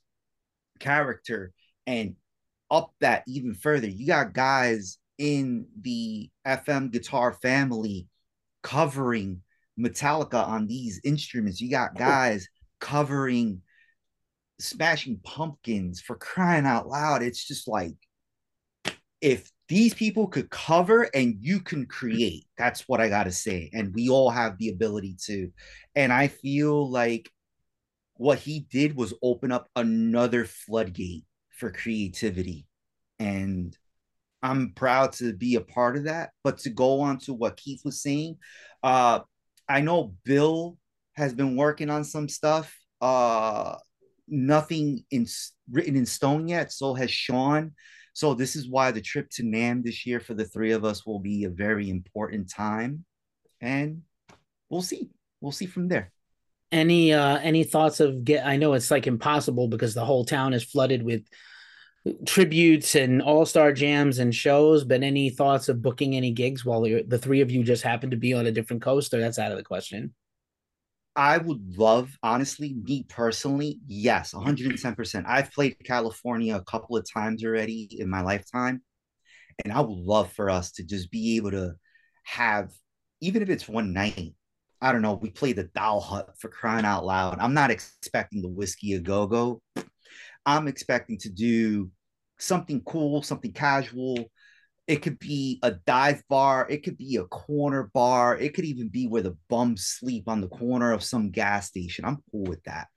character and up that even further. You got guys in the FM guitar family covering Metallica on these instruments. You got guys covering Smashing Pumpkins for crying out loud. It's just like if these people could cover and you can create, that's what I got to say. And we all have the ability to. And I feel like what he did was open up another floodgate for creativity. And I'm proud to be a part of that. But to go on to what Keith was saying, uh, I know Bill has been working on some stuff. Uh, nothing in written in stone yet. So has Sean. So this is why the trip to NAMM this year for the three of us will be a very important time, and we'll see. We'll see from there. Any uh any thoughts of get I know it's like impossible because the whole town is flooded with tributes and all-star jams and shows, but any thoughts of booking any gigs while the three of you just happen to be on a different coast or that's out of the question? I would love, honestly, me personally, yes, 110%. I've played California a couple of times already in my lifetime. And I would love for us to just be able to have, even if it's one night, I don't know, we play the Doll Hut for crying out loud. I'm not expecting the Whisky a Go Go. I'm expecting to do something cool, something casual, it could be a dive bar. It could be a corner bar. It could even be where the bums sleep on the corner of some gas station. I'm cool with that.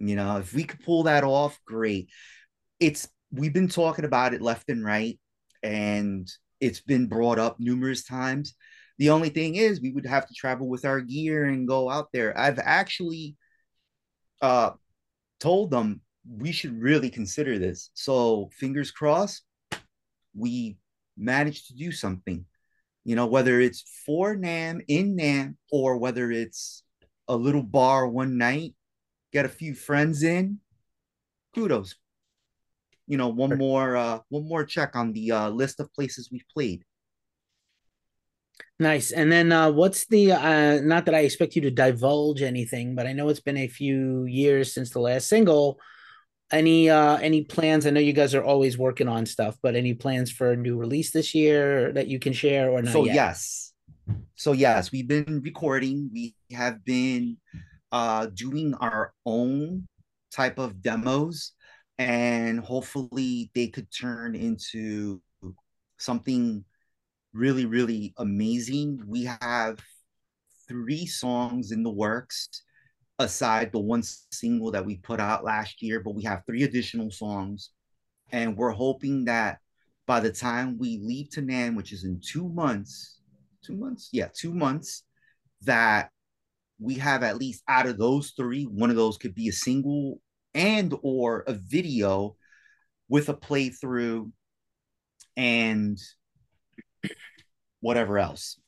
You know, if we could pull that off, great. It's we've been talking about it left and right, and it's been brought up numerous times. The only thing is, we would have to travel with our gear and go out there. I've actually uh, told them we should really consider this. So, fingers crossed, we managed to do something. You know, whether it's for NAMM in NAMM or whether it's a little bar one night, get a few friends in, kudos. You know, one more uh one more check on the uh list of places we've played. Nice. And then uh what's the uh not that I expect you to divulge anything, but I know it's been a few years since the last single any uh any plans? I know you guys are always working on stuff but any plans for a new release this year that you can share or not so yet? yes. So yes we've been recording. We have been uh doing our own type of demos and hopefully they could turn into something really really amazing. We have three songs in the works aside the one single that we put out last year, but we have three additional songs. And we're hoping that by the time we leave to NAMM, which is in two months, two months, yeah, two months, that we have at least out of those three, one of those could be a single and or a video with a playthrough and whatever else.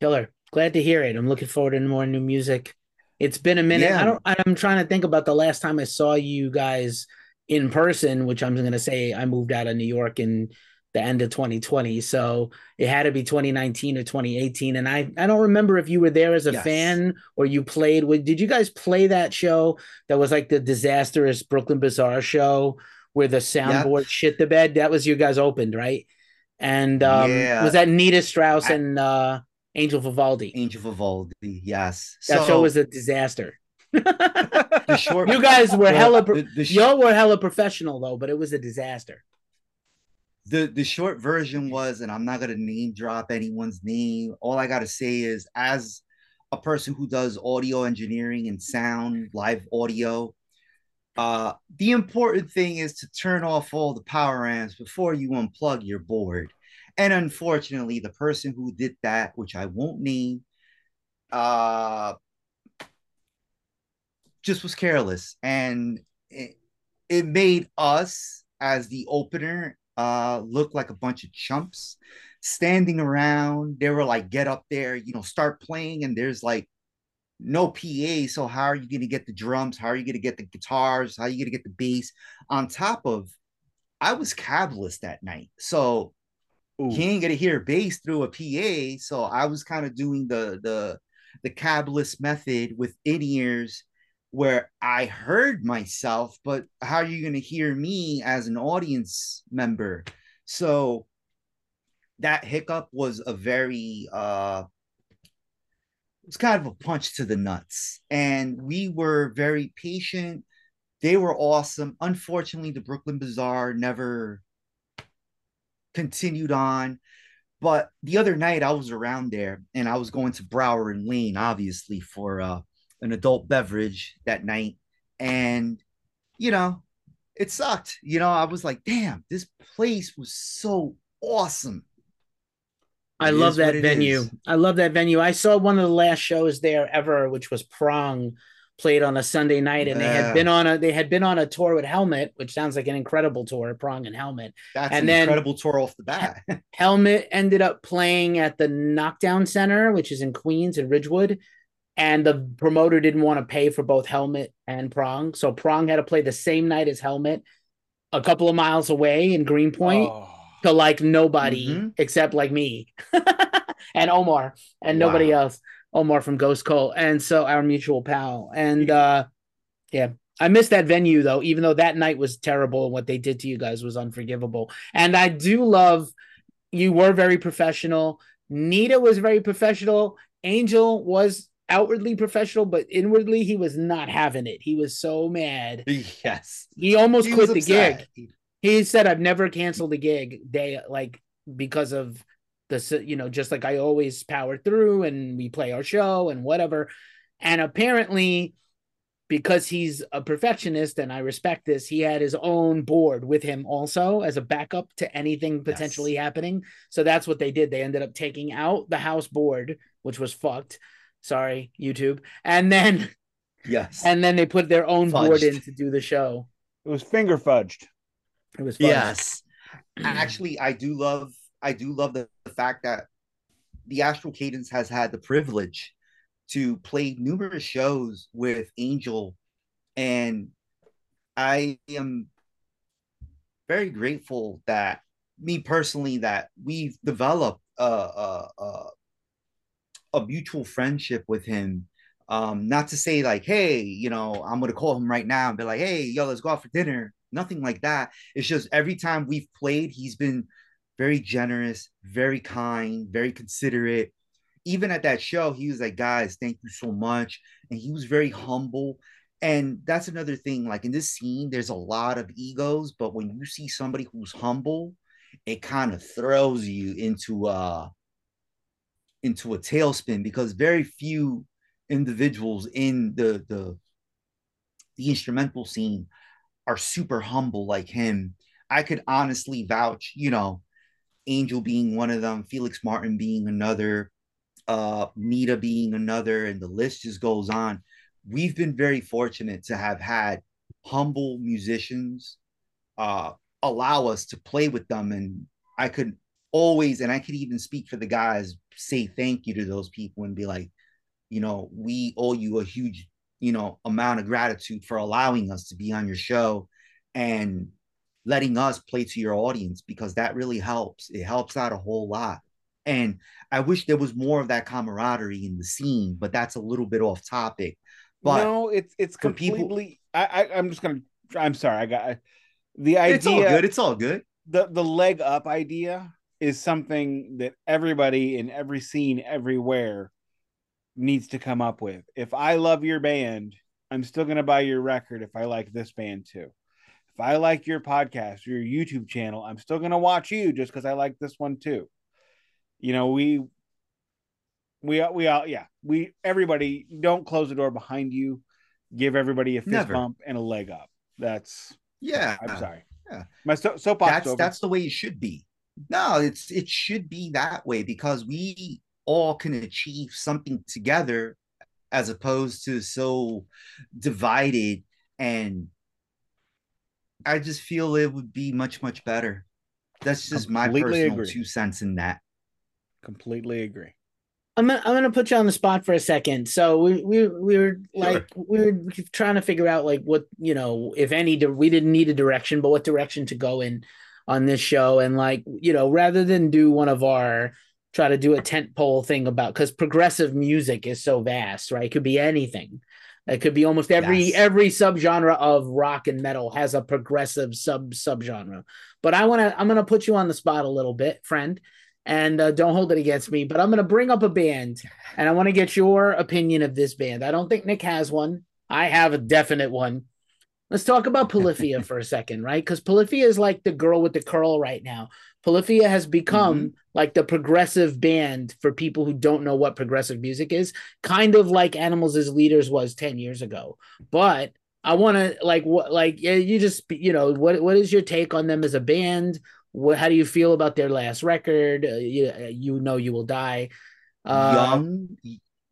Killer. Glad to hear it. I'm looking forward to more new music. It's been a minute. Yeah. I don't. I'm trying to think about the last time I saw you guys in person, which I'm going to say I moved out of New York in the end of 2020. So it had to be 2019 or 2018. And I, I don't remember if you were there as a yes. fan or you played with, did you guys play that show that was like the disastrous Brooklyn Bazaar show where the soundboard yep. shit the bed? That was you guys opened, right? And um, yeah. was that Nita Strauss I, and uh, Angel Vivaldi. Angel Vivaldi, yes. That so, show was a disaster. the short, you guys were hella, the, the, y'all were hella professional though, but it was a disaster. The the short version was, and I'm not gonna name drop anyone's name. All I gotta say is, as a person who does audio engineering and sound, live audio, uh, the important thing is to turn off all the power amps before you unplug your board. And unfortunately, the person who did that, which I won't name, uh, just was careless. And it, it made us, as the opener, uh, look like a bunch of chumps standing around. They were like, get up there, you know, start playing. And there's like no PA. So how are you going to get the drums? How are you going to get the guitars? How are you going to get the bass? On top of, I was cabless that night. So Ooh. he ain't gonna hear bass through a PA. So I was kind of doing the the the cabless method with in ears where I heard myself, but how are you gonna hear me as an audience member? So that hiccup was a very uh it was kind of a punch to the nuts. And we were very patient. They were awesome. Unfortunately, the Brooklyn Bazaar never continued on. But the other night I was around there and I was going to Brouwerij Lane, obviously, for uh, an adult beverage that night. And, you know, it sucked. You know, I was like, damn, this place was so awesome. I it love that venue. I love that venue. I saw one of the last shows there ever, which was Prong played on a Sunday night, and yeah. they had been on a they had been on a tour with Helmet, which sounds like an incredible tour, Prong and Helmet. That's and an then incredible tour off the bat. Helmet ended up playing at the Knockdown Center, which is in Queens and Ridgewood, and the promoter didn't want to pay for both Helmet and Prong, so Prong had to play the same night as Helmet, a couple of miles away in Greenpoint. Oh. To like nobody mm-hmm. except like me and Omar and wow. nobody else Omar from Ghost Cult, and so our mutual pal. And uh yeah, I missed that venue though, even though that night was terrible and what they did to you guys was unforgivable. And I do love you were very professional. Nita was very professional. Angel was outwardly professional, but inwardly he was not having it. He was so mad. Yes. He almost He quit the upset. gig. He said, "I've never canceled a gig day like because of the you know just like I always power through and we play our show and whatever." And apparently, because he's a perfectionist and I respect this, he had his own board with him also as a backup to anything potentially happening. So that's what they did. They ended up taking out the house board, which was fucked. Sorry, YouTube. And then Yes. and then they put their own board in to do the show. It was finger fudged. It was fun. Yes. Actually, I do love I do love the, the fact that the Astral Cadence has had the privilege to play numerous shows with Angel, and I am very grateful that me personally that we've developed a a, a, a mutual friendship with him. Um, not to say like, hey, you know, I'm gonna call him right now and be like, hey, yo, let's go out for dinner. Nothing like that. It's just every time we've played, he's been very generous, very kind, very considerate. Even at that show, he was like, guys, thank you so much. And he was very humble. And that's another thing. Like in this scene, there's a lot of egos, but when you see somebody who's humble, it kind of throws you into uh into a tailspin because very few individuals in the the the instrumental scene are super humble like him. I could honestly vouch, you know, Angel being one of them, Felix Martin being another, uh, Nita being another, and the list just goes on. We've been very fortunate to have had humble musicians uh, allow us to play with them. And I could always, and I could even speak for the guys, say thank you to those people and be like, you know, we owe you a huge, you know, amount of gratitude for allowing us to be on your show and letting us play to your audience because that really helps. It helps out a whole lot. And I wish there was more of that camaraderie in the scene, but that's a little bit off topic. But no, it's it's for people- completely. I, I I'm just gonna. I'm sorry. I got the idea. it's all good. It's all good. the the leg up idea is something that everybody in every scene everywhere needs to come up with. If I love your band, I'm still going to buy your record if I like this band too. If I like your podcast your YouTube channel, I'm still going to watch you just cuz I like this one too. You know, we we we all yeah, we everybody don't close the door behind you. Give everybody a fist Never. bump and a leg up. That's Yeah. I'm sorry. yeah. My so, soapbox that's over. that's the way it should be. No, it's it should be that way because we all can achieve something together as opposed to so divided and I just feel it would be much much better. That's just my personal agree. two cents in that. completely agree. I'm gonna, I'm gonna put you on the spot for a second. So we we we were like we were trying to figure out like what you know if any di- we didn't need a direction, but what direction to go in on this show, and like you know rather than do one of our try to do a tent pole thing about because progressive music is so vast, right? It could be anything. It could be almost every Yes. every subgenre of rock and metal has a progressive sub subgenre. But I want to I'm gonna put you on the spot a little bit, friend and uh, don't hold it against me, but I'm going to bring up a band and I want to get your opinion of this band. I don't think Nik has one. I have a definite one. Let's talk about Polyphia for a second, right? Because Polyphia is like the girl with the curl right now. Polyphia has become like the progressive band for people who don't know what progressive music is, kind of like Animals as Leaders was 10 years ago. But I want to like what like yeah, you just you know what what is your take on them as a band? What how do you feel about their last record? Uh, you, you know you will die. Uh, young,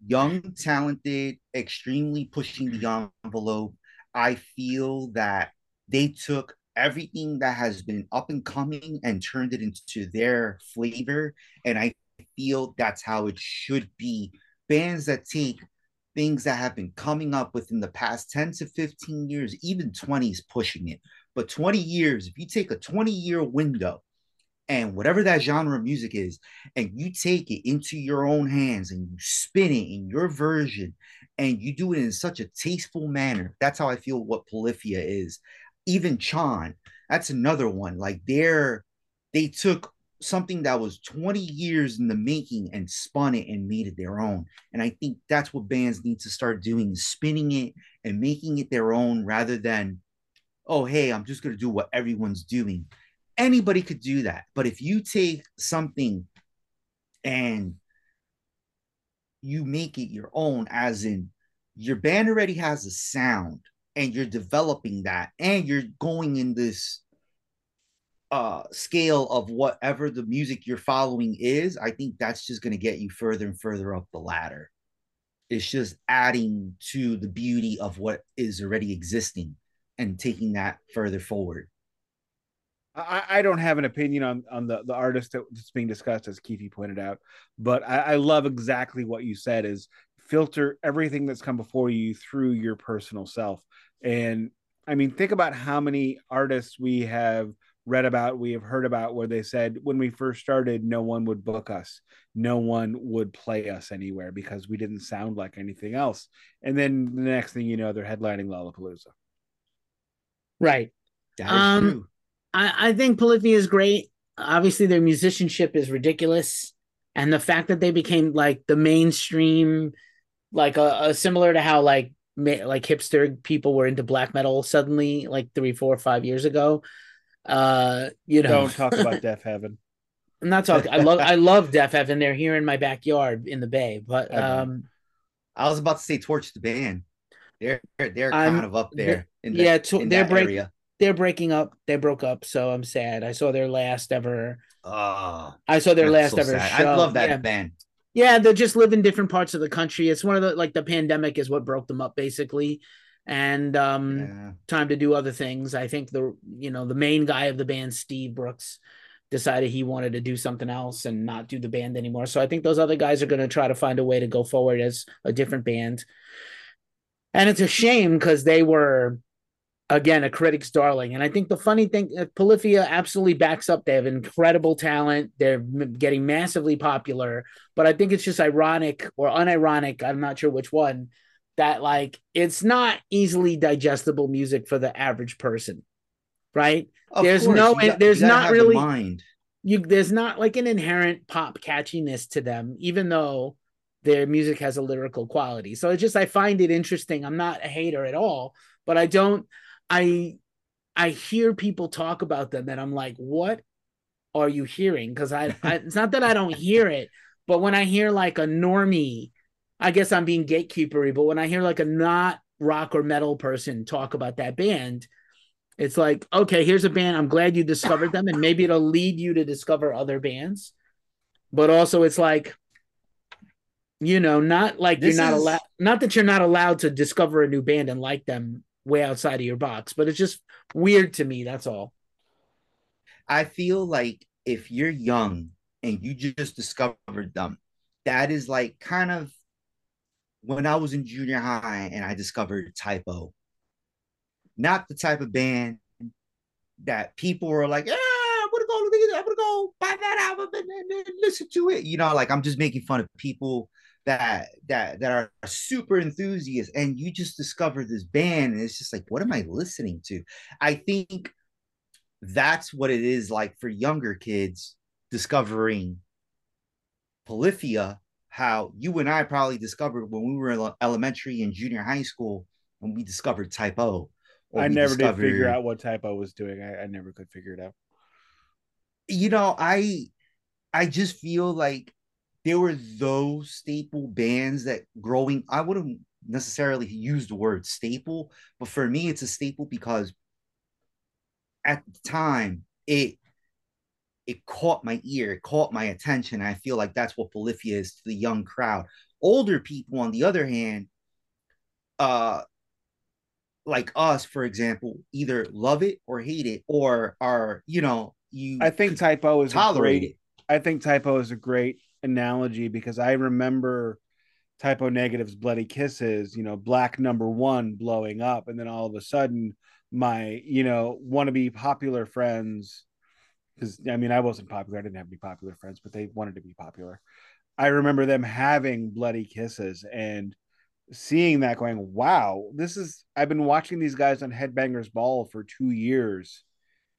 young, talented, extremely pushing the envelope. I feel that they took everything that has been up and coming and turned it into their flavor. And I feel that's how it should be. Bands that take things that have been coming up within the past 10 to 15 years, even 20 is pushing it. But 20 years, if you take a 20 year window and whatever that genre of music is, and you take it into your own hands and you spin it in your version and you do it in such a tasteful manner. That's how I feel what Polyphia is. Even Chon, that's another one. Like they're they took something that was 20 years in the making and spun it and made it their own. And I think that's what bands need to start doing spinning it and making it their own rather than, oh, hey, I'm just going to do what everyone's doing. Anybody could do that. But if you take something and you make it your own, as in your band already has a sound and you're developing that and you're going in this uh scale of whatever the music you're following is i think that's just going to get you further and further up the ladder. It's just adding to the beauty of what is already existing and taking that further forward. I, I don't have an opinion on on the the artist that's being discussed as Keefe pointed out, but I, I love exactly what you said is filter everything that's come before you through your personal self. And I mean, think about how many artists we have read about, we have heard about where they said when we first started, no one would book us, no one would play us anywhere because we didn't sound like anything else. And then the next thing you know, they're headlining Lollapalooza. Right. um, I, I think Polyphia is great. Obviously, their musicianship is ridiculous. And the fact that they became like the mainstream, like a, a similar to how like like hipster people were into black metal suddenly like three four five years ago uh, you know, don't talk about Deafheaven. I'm not talking. I love I love Deafheaven. They're here in my backyard in the Bay. But um, I was about to say Torche the band. They're they're kind I'm, of up there. In the, yeah, to, they're breaking. They're breaking up. They broke up, so I'm sad. I saw their last ever. Oh, I saw their last so ever sad. show. I love that yeah. band. Yeah, they just live in different parts of the country. It's one of the like the pandemic is what broke them up basically and um, yeah. time to do other things. I think the you know the main guy of the band, Steve Brooks, decided he wanted to do something else and not do the band anymore. So I think those other guys are going to try to find a way to go forward as a different band. And it's a shame because they were again a critic's darling. And I think the funny thing, uh, Polyphia absolutely backs up. They have incredible talent. They're getting massively popular. But I think it's just ironic or unironic. I'm not sure which one that like it's not easily digestible music for the average person right of there's course. no got, there's not really mind you there's not like an inherent pop catchiness to them even though their music has a lyrical quality so it's just i find it interesting i'm not a hater at all but i don't i i hear people talk about them and i'm like what are you hearing because I, I it's not that i don't hear it but when i hear like a normie I guess I'm being gatekeepery, but when I hear like a not rock or metal person talk about that band, it's like, okay, here's a band. I'm glad you discovered them, and maybe it'll lead you to discover other bands. But also, it's like, you know, not like this you're not is... allowed, not that you're not allowed to discover a new band and like them way outside of your box, but it's just weird to me. That's all. I feel like if you're young and you just discovered them, that is like kind of when I was in junior high and I discovered Type O. Not the type of band that people were like, yeah, I'm gonna go, I'm gonna go buy that album and, and, and, listen to it. You know, like I'm just making fun of people that that that are super enthusiasts, and you just discover this band, and it's just like, what am I listening to? I think that's what it is like for younger kids discovering Polyphia how you and I probably discovered when we were in elementary and junior high school when we discovered Type O. I never discovered... did figure out what Type O was doing. I, I never could figure it out. You know, I I just feel like there were those staple bands that growing I wouldn't necessarily use the word staple, but for me it's a staple because at the time it it caught my ear, it caught my attention. I feel like that's what Polyphia is to the young crowd. Older people, on the other hand, uh, like us, for example, either love it or hate it, or are you know you. I think Type O is tolerate great, it. I think Type O is a great analogy because I remember Type O Negative's bloody kisses. You know, black number one blowing up, and then all of a sudden, my you know wannabe popular friends because I mean I wasn't popular. I didn't have any popular friends, but they wanted to be popular. I remember them having bloody kisses and seeing that going, wow, this is I've been watching these guys on Headbangers Ball for two years,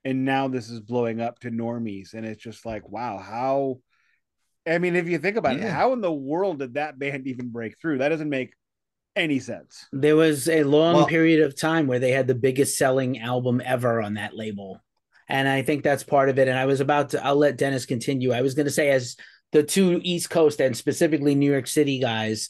and now this is blowing up to normies, and it's just like, wow, how I mean, if you think about yeah. it, how in the world did that band even break through? That doesn't make any sense. There was a long well, period of time where they had the biggest selling album ever on that label. And I think that's part of it. And I was about to, I'll let Dennis continue. I was going to say, as the two East Coast and specifically New York City guys,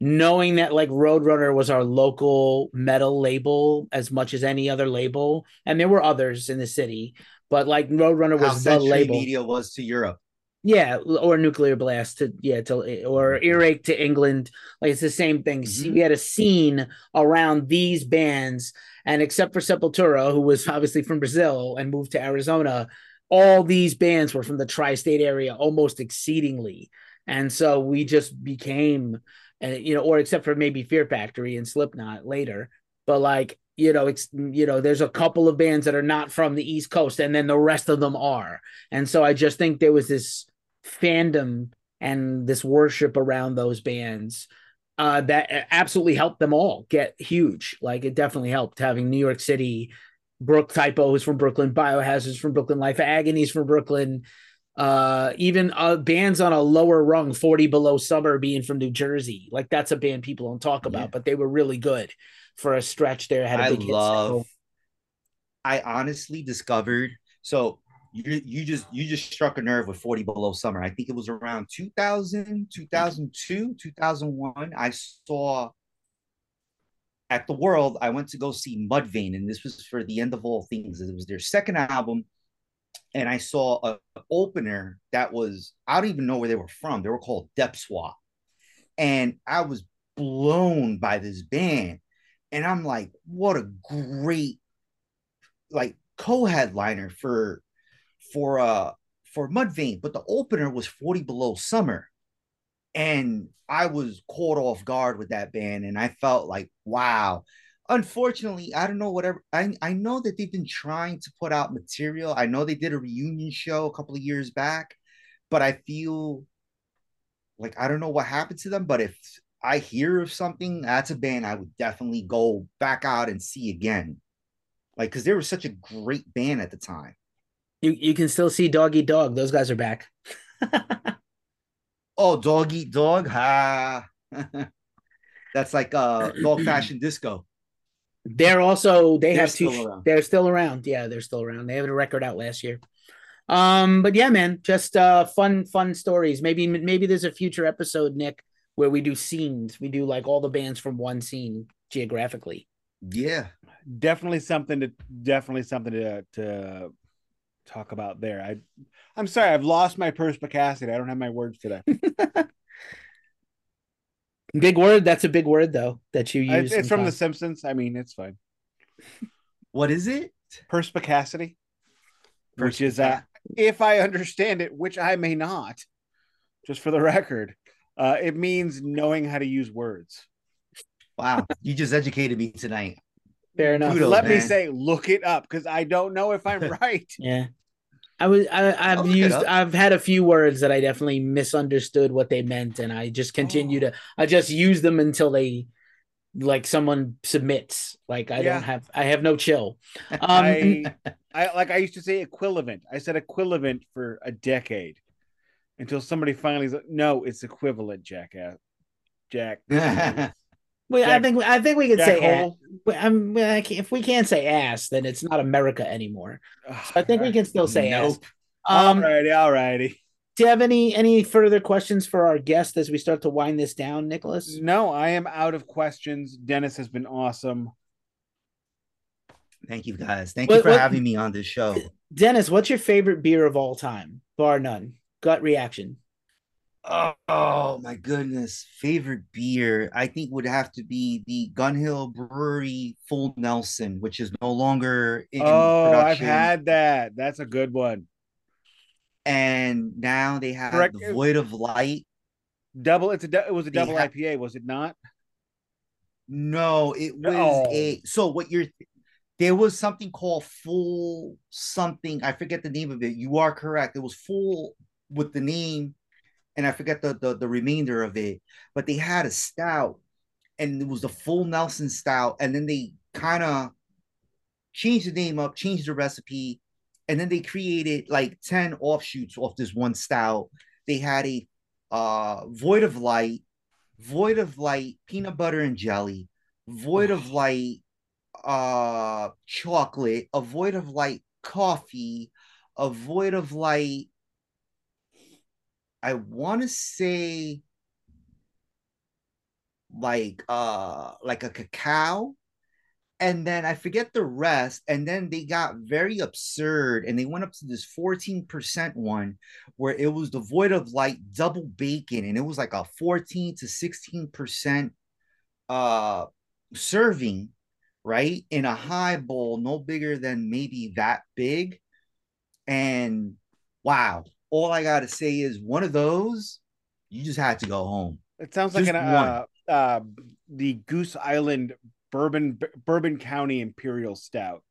knowing that like Roadrunner was our local metal label as much as any other label, and there were others in the city, but like Roadrunner was the label. Media was to Europe. Yeah, or nuclear blast to yeah to or mm-hmm. earache to England. Like it's the same thing. Mm-hmm. We had a scene around these bands, and except for Sepultura, who was obviously from Brazil and moved to Arizona, all these bands were from the tri-state area, almost exceedingly. And so we just became, and uh, you know, or except for maybe Fear Factory and Slipknot later, but like you know, it's you know, there's a couple of bands that are not from the East Coast, and then the rest of them are. And so I just think there was this fandom and this worship around those bands uh, that absolutely helped them all get huge. Like it definitely helped having New York City, Brook Type O is from Brooklyn, Biohazard's from Brooklyn, Life of Agony's from Brooklyn, uh, even uh, bands on a lower rung, 40 Below Summer being from New Jersey. Like that's a band people don't talk about, yeah. but they were really good for a stretch there. Had a I big love, hit I honestly discovered so you you just you just struck a nerve with 40 below summer. I think it was around 2000 2002 2001 i saw at the world i went to go see mudvayne and this was for the end of all things. It was their second album and i saw a, a opener that was i don't even know where they were from. They were called depth swap and i was blown by this band and i'm like what a great like co-headliner for for uh for Mudvayne, but the opener was 40 below summer. And I was caught off guard with that band, and I felt like, wow. Unfortunately, I don't know whatever. I, I know that they've been trying to put out material. I know they did a reunion show a couple of years back, but I feel like I don't know what happened to them. But if I hear of something, that's a band I would definitely go back out and see again. Like, because they were such a great band at the time. You you can still see Dog Eat Dog. Those guys are back. oh, Dog Eat Dog. Ha. That's like uh dog fashion disco. They're also they they're have two they're still around. Yeah, they're still around. They had a record out last year. Um, but yeah, man, just uh fun, fun stories. Maybe maybe there's a future episode, Nik, where we do scenes. We do like all the bands from one scene geographically. Yeah. Definitely something to definitely something to to talk about there. I I'm sorry, I've lost my perspicacity. I don't have my words today. big word. That's a big word though that you use. it's from The Simpsons. I mean, it's fine. What is it? Perspicacity, which is uh, if I understand it, which I may not, just for the record, uh, it means knowing how to use words. Wow, you just educated me tonight. Fair enough. Kudos, Let man. me say, look it up because I don't know if I'm right. yeah. I was I, have used I've had a few words that I definitely misunderstood what they meant, and I just continue oh. to I just use them until they like someone submits. Like I yeah. don't have I have no chill. Um, I, I like I used to say equivalent. I said equivalent for a decade until somebody finally said, no, it's equivalent, jackass. Jack. Well, Jack, I think I think we can Jack say ass. I'm, if we can't say ass, then it's not America anymore. So I think we can still say nope. ass. Um, all righty. Do you have any any further questions for our guest as we start to wind this down, Nicholas? No, I am out of questions. Dennis has been awesome. Thank you, guys. Thank what, you for what, having me on this show. Dennis, what's your favorite beer of all time, bar none? Gut reaction. Oh, oh, my goodness. Favorite beer, I think would have to be the Gun Hill Brewery Full Nelson, which is no longer in Oh, production. I've had that. That's a good one. And now they have Correct. the Void of Light. Double it's a it was a double IPA, was it not? No, it was oh. a so what you're there was something called full something. I forget the name of it. You are correct. It was full with the name, and I forget the the, the remainder of it. But they had a stout, and it was the full Nelson stout, and then they kind of changed the name up, changed the recipe, and then they created like 10 offshoots off this one stout. They had a uh void of light, void of light, peanut butter and jelly, void of light, uh chocolate, a void of light coffee, a void of light. I want to say like uh like a cacao and then I forget the rest. And then they got very absurd and they went up to this 14% one where it was devoid of like double bacon and it was like a 14 to 16% uh serving, right? In a high bowl, no bigger than maybe that big. And wow, all I gotta say is one of those, you just had to go home. It sounds like an uh, uh, the Goose Island bourbon bourbon county imperial stout.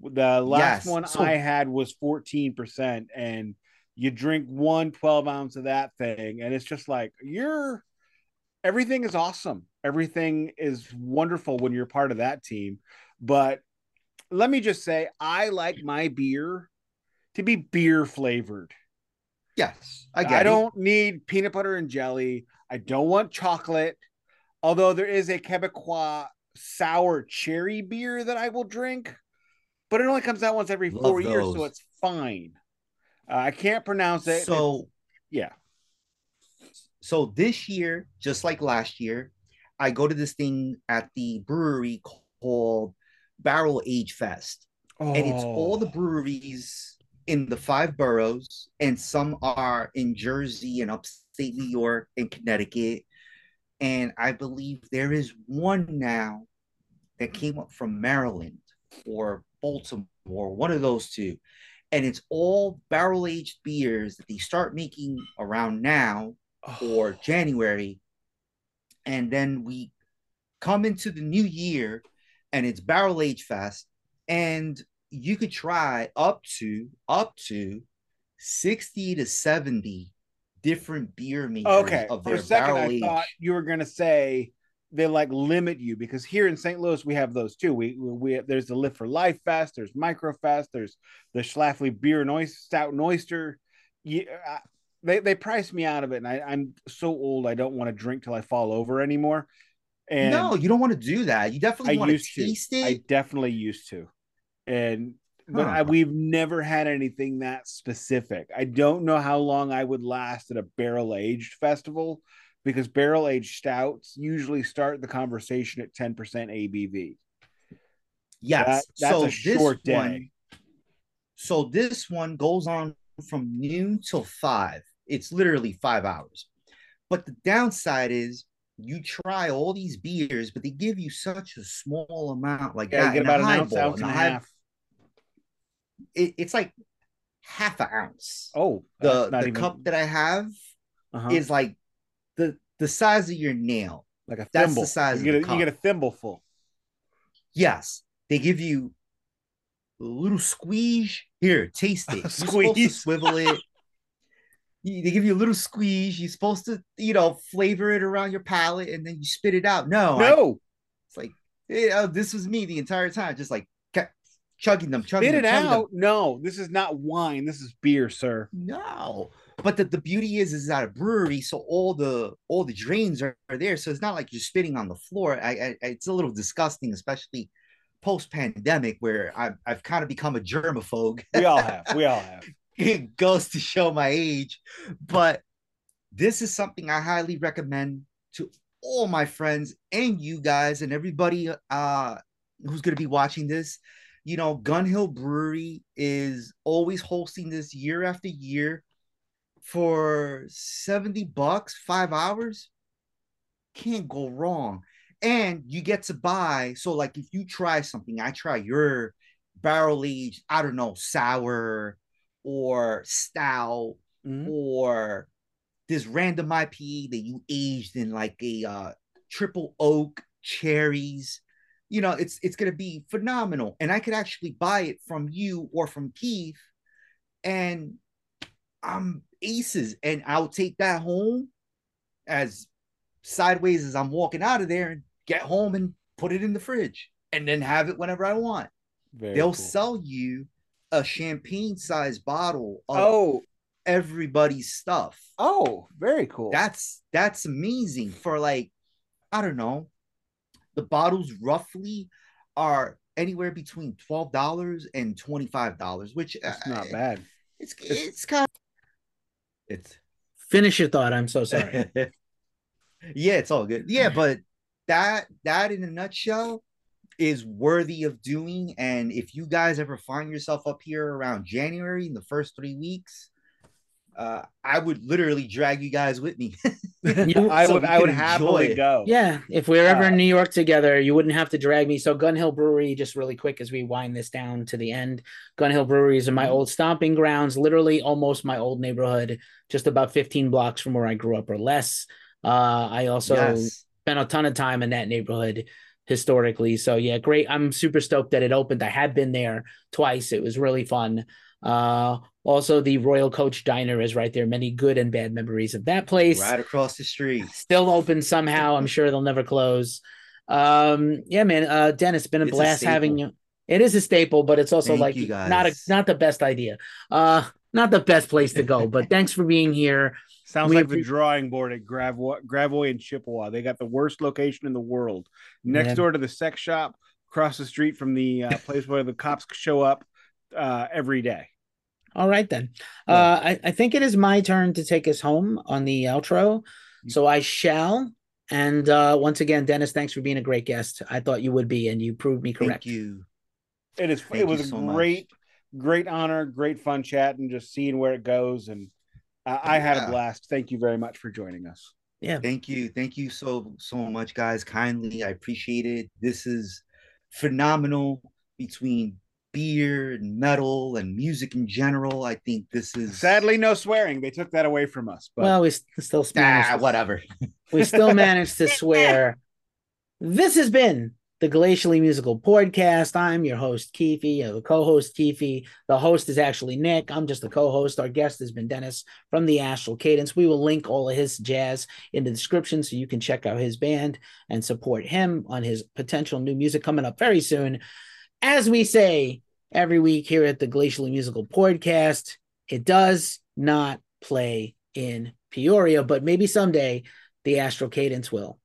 The last yes. one so, i had was 14% and you drink one 12 ounce of that thing and it's just like you're everything is awesome. Everything is wonderful when you're part of that team. But let me just say i like my beer to be beer flavored yes i get i don't need peanut butter and jelly i don't want chocolate although there is a quebecois sour cherry beer that I will drink, but it only comes out once every four years, so it's fine. Uh, I can't pronounce it. So, it's, yeah. So this year, just like last year, I go to this thing at the brewery called Barrel Age Fest. Oh. And it's all the oh. breweries in the five boroughs, and some are in Jersey and upstate New York and Connecticut and I believe there is one now that came up from Maryland or Baltimore, one of those two. And it's all barrel aged beers that they start making around now or January. And then we come into the new year and it's barrel age fest. And you could try up to up to 60 to 70 different beer makers okay. of their For a second, I age. thought you were gonna say they like limit you because here in St. Louis we have those too. We we there's the Live for Life Fest, there's Micro Microfest, there's the Schlafly Beer and Oyster, Stout and Oyster. Yeah, they they price me out of it, and I, I'm so old I don't want to drink till I fall over anymore. And no, you don't want to do that. You definitely I want to taste it. I definitely used to, and but huh. I, we've never had anything that specific. I don't know how long I would last at a barrel aged festival because barrel aged stouts usually start the conversation at 10% ABV. Yes, that, that's so a short day. One, so this one goes on from noon till five. It's literally five hours. But the downside is you try all these beers, but they give you such a small amount, like yeah, that. You get about an ounce, ounce and a half it, it's like half an ounce. Oh, the the even... cup that I have uh-huh. is like the the size of your nail. Like a thimble. That's the size. You get, a, you get a thimble full. Yes, they give you a little squeeze. Here, taste it. squeeze. swivel it. they give you a little squeeze. You're supposed to, you know, flavor it around your palate, and then you spit it out. No, no. I, it's like, yeah, this was me the entire time, just like chugging them, chugging Spit them, it out. Them. No, this is not wine. This is beer, sir. No. But the, the beauty is is at a brewery, so all the all the drains are, are there. So it's not like you're spitting on the floor. I, I it's a little disgusting, especially post pandemic, where I've I've kind of become a germaphobe. We all have. We all have. it goes to show my age, but this is something I highly recommend to all my friends and you guys and everybody uh who's going to be watching this you know, Gun Hill Brewery is always hosting this year after year for 70 bucks, five hours. Can't go wrong. And you get to buy. So, like, if you try something, I try your barrel aged, I don't know, sour or stout mm-hmm. or this random IPA that you aged in like a uh, triple oak cherries you know, it's it's gonna be phenomenal. And I could actually buy it from you or from Keith, and I'm aces, and I'll take that home as sideways as I'm walking out of there and get home and put it in the fridge and then have it whenever I want. Very They'll cool. sell you a champagne sized bottle of Oh, everybody's stuff. oh, very cool. That's that's amazing for like I don't know. The bottles roughly are anywhere between twelve dollars and twenty five dollars, which That's uh, not bad. It's it's kind of it's Finish your thought. I'm so sorry. yeah, it's all good. Yeah, but that that in a nutshell is worthy of doing. And if you guys ever find yourself up here around January in the first three weeks, uh, I would literally drag you guys with me. I So would we I would happily it. go. Yeah, if we're ever Uh, in New York together, you wouldn't have to drag me. So Gun Hill Brewery, just really quick as we wind this down to the end. Gun Hill Brewery is in my Mhm. old stomping grounds, literally almost my old neighborhood, just about 15 blocks from where I grew up or less. Uh, I also yes. spent a ton of time in that neighborhood historically. So yeah, great. I'm super stoked that it opened. I had been there twice. It was really fun. Uh, also the Royal Coach Diner is right there. Many good and bad memories of that place Right across the street. still open somehow. I'm sure they'll never close. Um, yeah, man. Uh, Dennis, been a It's a blast having you. It is a staple, but it's also Thank like not a not the best idea. Uh, not the best place to go. But thanks for being here. Sounds We like the drawing board at Gravois, Gravois and Chippewa. They got the worst location in the world, next Yeah. door to the sex shop, across the street from the uh, place where the cops show up uh, every day. All right then. Yeah. Uh, I, I think it is my turn to take us home on the outro. So I shall. And uh, once again, Dennis, thanks for being a great guest. I thought you would be, and you proved me correct. Thank you. It is. Thank it was you a so much. great, great honor, great fun chat, and just seeing where it goes. And uh, I had a blast. Thank you very much for joining us. Yeah. Thank you. Thank you so so much, guys. Kindly. I appreciate it. This is phenomenal between beer and metal and music in general. I think this is Sadly, no swearing. They took that away from us. But well, we st- still managed ah, whatever. we still managed to swear. This has been the Glacially Musical Podcast. I'm your host, Keefe, the co-host Keefe. The host is actually Nik. I'm just the co-host. Our guest has been Dennis from the Astral Cadence. We will link all of his jazz in the description so you can check out his band and support him on his potential new music coming up very soon. As we say every week here at the Glacially Musical Podcast, it does not play in Peoria, but maybe someday the Astral Cadence will.